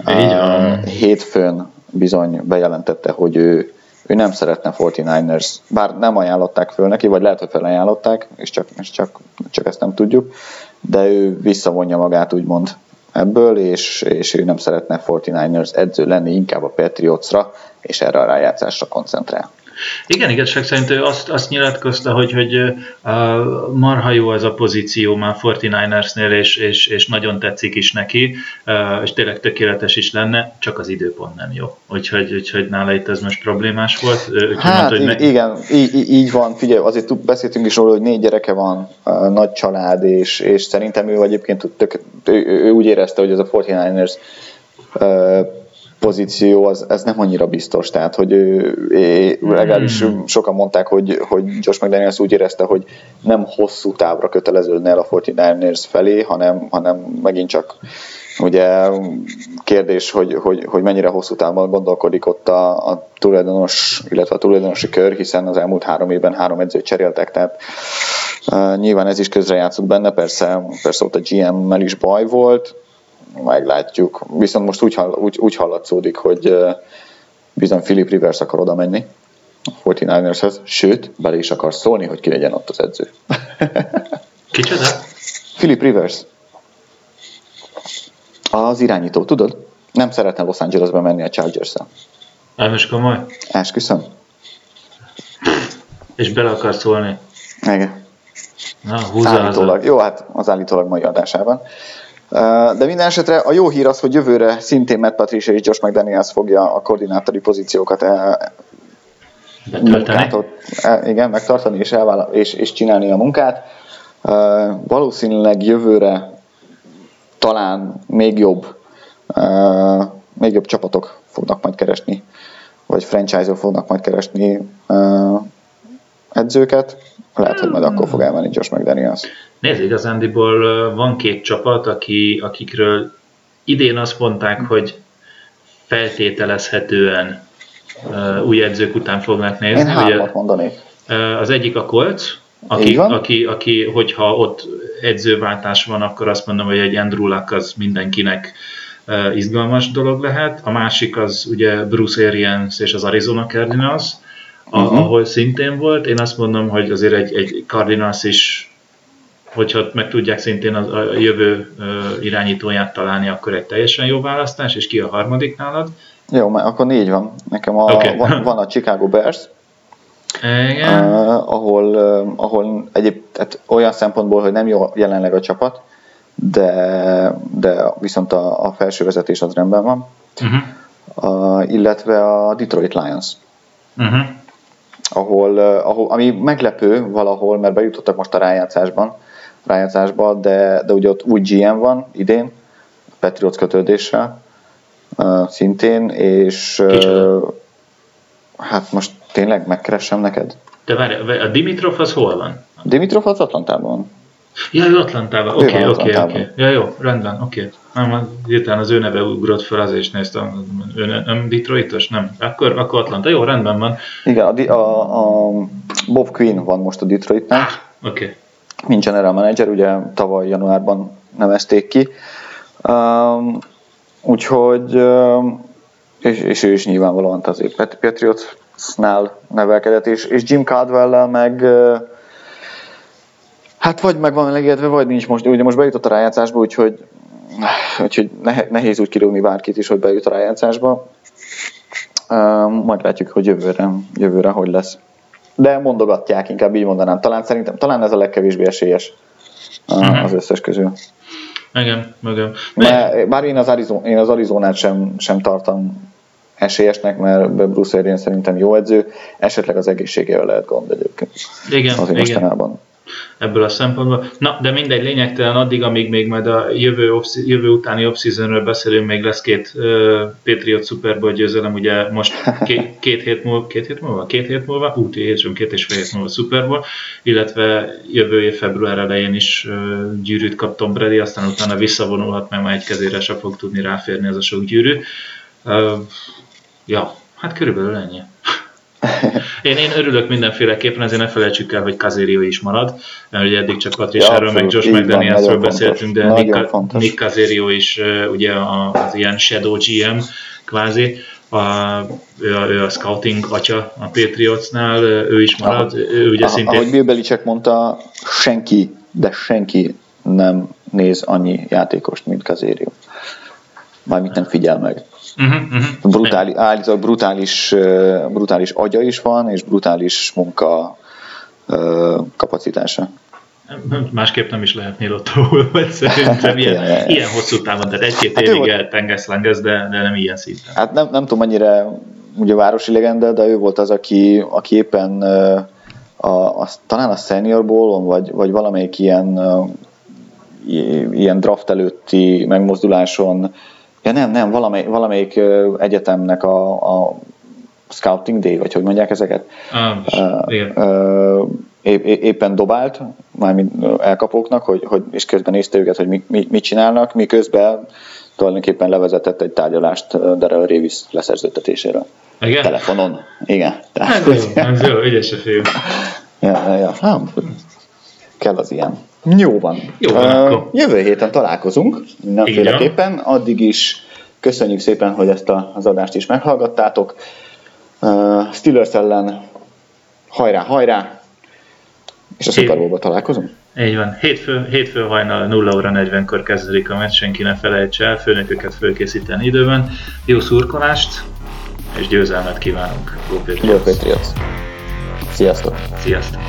Uh, hétfőn bizony bejelentette, hogy ő, ő nem szeretne 49ers, bár nem ajánlották föl neki, vagy lehet, hogy felajánlották, és csak, és csak, csak ezt nem tudjuk, de ő visszavonja magát úgymond ebből, és, és ő nem szeretne 49ers edző lenni, inkább a Patriotsra, és erre a rájátszásra koncentrál. Igen, igazság szerint ő azt, azt nyilatkozta, hogy, hogy uh, marha jó ez a pozíció már 49ersnél, és, és, és nagyon tetszik is neki, uh, és tényleg tökéletes is lenne, csak az időpont nem jó. Úgyhogy, úgyhogy nála itt ez most problémás volt. Úgyhogy hát mondta, hogy meg... igen, így, így van, figyelj, azért beszéltünk is róla, hogy négy gyereke van, uh, nagy család, és, és szerintem ő egyébként tök, ő, ő úgy érezte, hogy ez a 49ers uh, pozíció az, ez nem annyira biztos, tehát hogy ő, legalábbis hmm. sokan mondták, hogy, hogy Josh McDaniels úgy érezte, hogy nem hosszú távra köteleződne el a 49ers felé, hanem, hanem megint csak ugye kérdés, hogy, hogy, hogy mennyire hosszú távon gondolkodik ott a, a tulajdonos, illetve a tulajdonosi kör, hiszen az elmúlt három évben három edzőt cseréltek, tehát uh, nyilván ez is közrejátszott benne, persze, persze ott a GM-mel is baj volt, meglátjuk. Viszont most úgy, úgy, úgy hallatszódik, hogy bizony Philip Rivers akar oda menni a 49 sőt, bele is akar szólni, hogy ki legyen ott az edző. Kicsoda? Philip Rivers. Az irányító, tudod? Nem szeretne Los Angelesbe menni a Chargers-el. Nem is komoly? Esküszöm. És bele akar szólni? Igen. Na, állítólag. Jó, hát az állítólag mai adásában. De minden esetre a jó hír az, hogy jövőre szintén Matt Patricia és Josh McDaniels fogja a koordinátori pozíciókat el, igen, megtartani és, elvállal, és, és csinálni a munkát. Valószínűleg jövőre talán még jobb, még jobb csapatok fognak majd keresni, vagy franchise-ok fognak majd keresni edzőket. Lehet, hogy majd akkor fog elmenni Josh McDaniels. Nézd, igazándiból van két csapat, aki, akikről idén azt mondták, hogy feltételezhetően uh, új edzők után fognak nézni. Én Ugye, mondanék. Uh, az egyik a Colts, aki, aki, aki, hogyha ott edzőváltás van, akkor azt mondom, hogy egy Andrew Luck az mindenkinek uh, izgalmas dolog lehet. A másik az ugye Bruce Arians és az Arizona Cardinals, uh-huh. ahol szintén volt. Én azt mondom, hogy azért egy, egy Cardinals is hogyha meg tudják szintén a, a jövő irányítóját találni, akkor egy teljesen jó választás, és ki a harmadik nálad? Jó, mert akkor négy van. Nekem a, okay. van, van a Chicago Bears, igen. Uh, ahol, uh, ahol egyéb, tehát olyan szempontból, hogy nem jó jelenleg a csapat, de, de viszont a, a felső vezetés az rendben van. Uh-huh. Uh, illetve a Detroit Lions. Uh-huh. Ahol, ahol, ami meglepő valahol, mert bejutottak most a rájátszásban, rájátszásba, de, de ugye ott úgy GM van idén, Patriots kötődéssel uh, szintén, és uh, hát most tényleg megkeressem neked? De várj, a Dimitrov az hol van? Dimitrov az Atlantában. Ja, ő Atlantában, oké, oké, oké. Ja, jó, rendben, oké. Okay. Nem, hirtelen az ő neve ugrott fel, azért is néztem, ő nem Detroitos, nem? Akkor, akkor Atlanta, jó, rendben van. Igen, a, a, a Bob Quinn van most a Detroitnál. Ah, oké. Okay. Mint general manager, ugye tavaly januárban nevezték ki. Um, úgyhogy, um, és, és ő is nyilvánvalóan azért Patriotsnál nevelkedett, és, és Jim Caldwell-lel meg uh, Hát vagy meg van elegedve, vagy nincs most. Ugye most bejutott a rájátszásba, úgyhogy, úgyhogy nehéz úgy kirúgni bárkit is, hogy bejut a rájátszásba. Majd látjuk, hogy jövőre, jövőre hogy lesz. De mondogatják, inkább így mondanám. Talán szerintem, talán ez a legkevésbé esélyes uh, az összes közül. Igen, igen. Mert, bár én az, Arizona, én az Arizonát sem, sem tartom esélyesnek, mert Bruce Arians szerintem jó edző, esetleg az egészségével lehet gond egyébként. Igen, Azért igen. mostanában ebből a szempontból. Na, de mindegy, lényegtelen addig, amíg még majd a jövő, off, jövő utáni off beszélünk, még lesz két uh, Patriot Super Bowl győzelem, ugye most két, két, hét múlva, két hét múlva, két hét múlva, út hétről két és fél hét múlva Super Bowl, illetve jövő év február elején is uh, gyűrűt kap Tom Brady, aztán utána visszavonulhat, mert már egy kezére sem fog tudni ráférni ez a sok gyűrű. Uh, ja, hát körülbelül ennyi. Én, én örülök mindenféleképpen, azért ne felejtsük el, hogy Kazério is marad, mert ugye eddig csak Patriciáról, ja, meg Josh McDanielsről beszéltünk, de Nick, Nick Kazério is ugye az ilyen shadow GM kvázi, a, ő, a, ő a scouting atya a Patriotsnál, ő is marad. Aha, ő ugye aha, szintén... Ahogy Bill Belichick mondta, senki, de senki nem néz annyi játékost, mint Kazério. Mármint nem figyel meg. Uh-huh, uh-huh. Brutális, állítólag brutális, brutális agya is van, és brutális munka kapacitása. Másképp nem is lehet Nilottól, vagy szerintem ilyen, ilyen hosszú távon, tehát egy-két hát évig eltengesz de, de nem ilyen szinten. Hát nem, nem tudom mennyire ugye városi legenda, de ő volt az, aki, aki éppen a, a, talán a Senior Bowl-on, vagy, vagy valamelyik ilyen, ilyen draft előtti megmozduláson Ja nem, nem, valamely, valamelyik egyetemnek a, a Scouting Day, vagy hogy mondják ezeket? Ah, uh, épp, éppen dobált, mármint elkapóknak, hogy, hogy, és közben nézte őket, hogy mi, mi, mit csinálnak, miközben tulajdonképpen levezetett egy tárgyalást Darrell Révis leszerződtetéséről. Igen? Telefonon. Igen. Tehát, ez jó, ez jó, ügyes a fiú. Ja, ja. Nem, kell az ilyen. Jó van. Jó van uh, akkor. Jövő héten találkozunk mindenféleképpen. Addig is köszönjük szépen, hogy ezt az adást is meghallgattátok. Uh, Steelers ellen hajrá, hajrá! És a Super Bowl-ba találkozunk? Így van. Hétfő, hétfő hajnal 0 óra 40-kor kezdődik a meccs, senki ne felejtse el, főnököket fölkészíteni időben. Jó szurkolást, és győzelmet kívánunk. Go Patriots! Sziasztok! Sziasztok!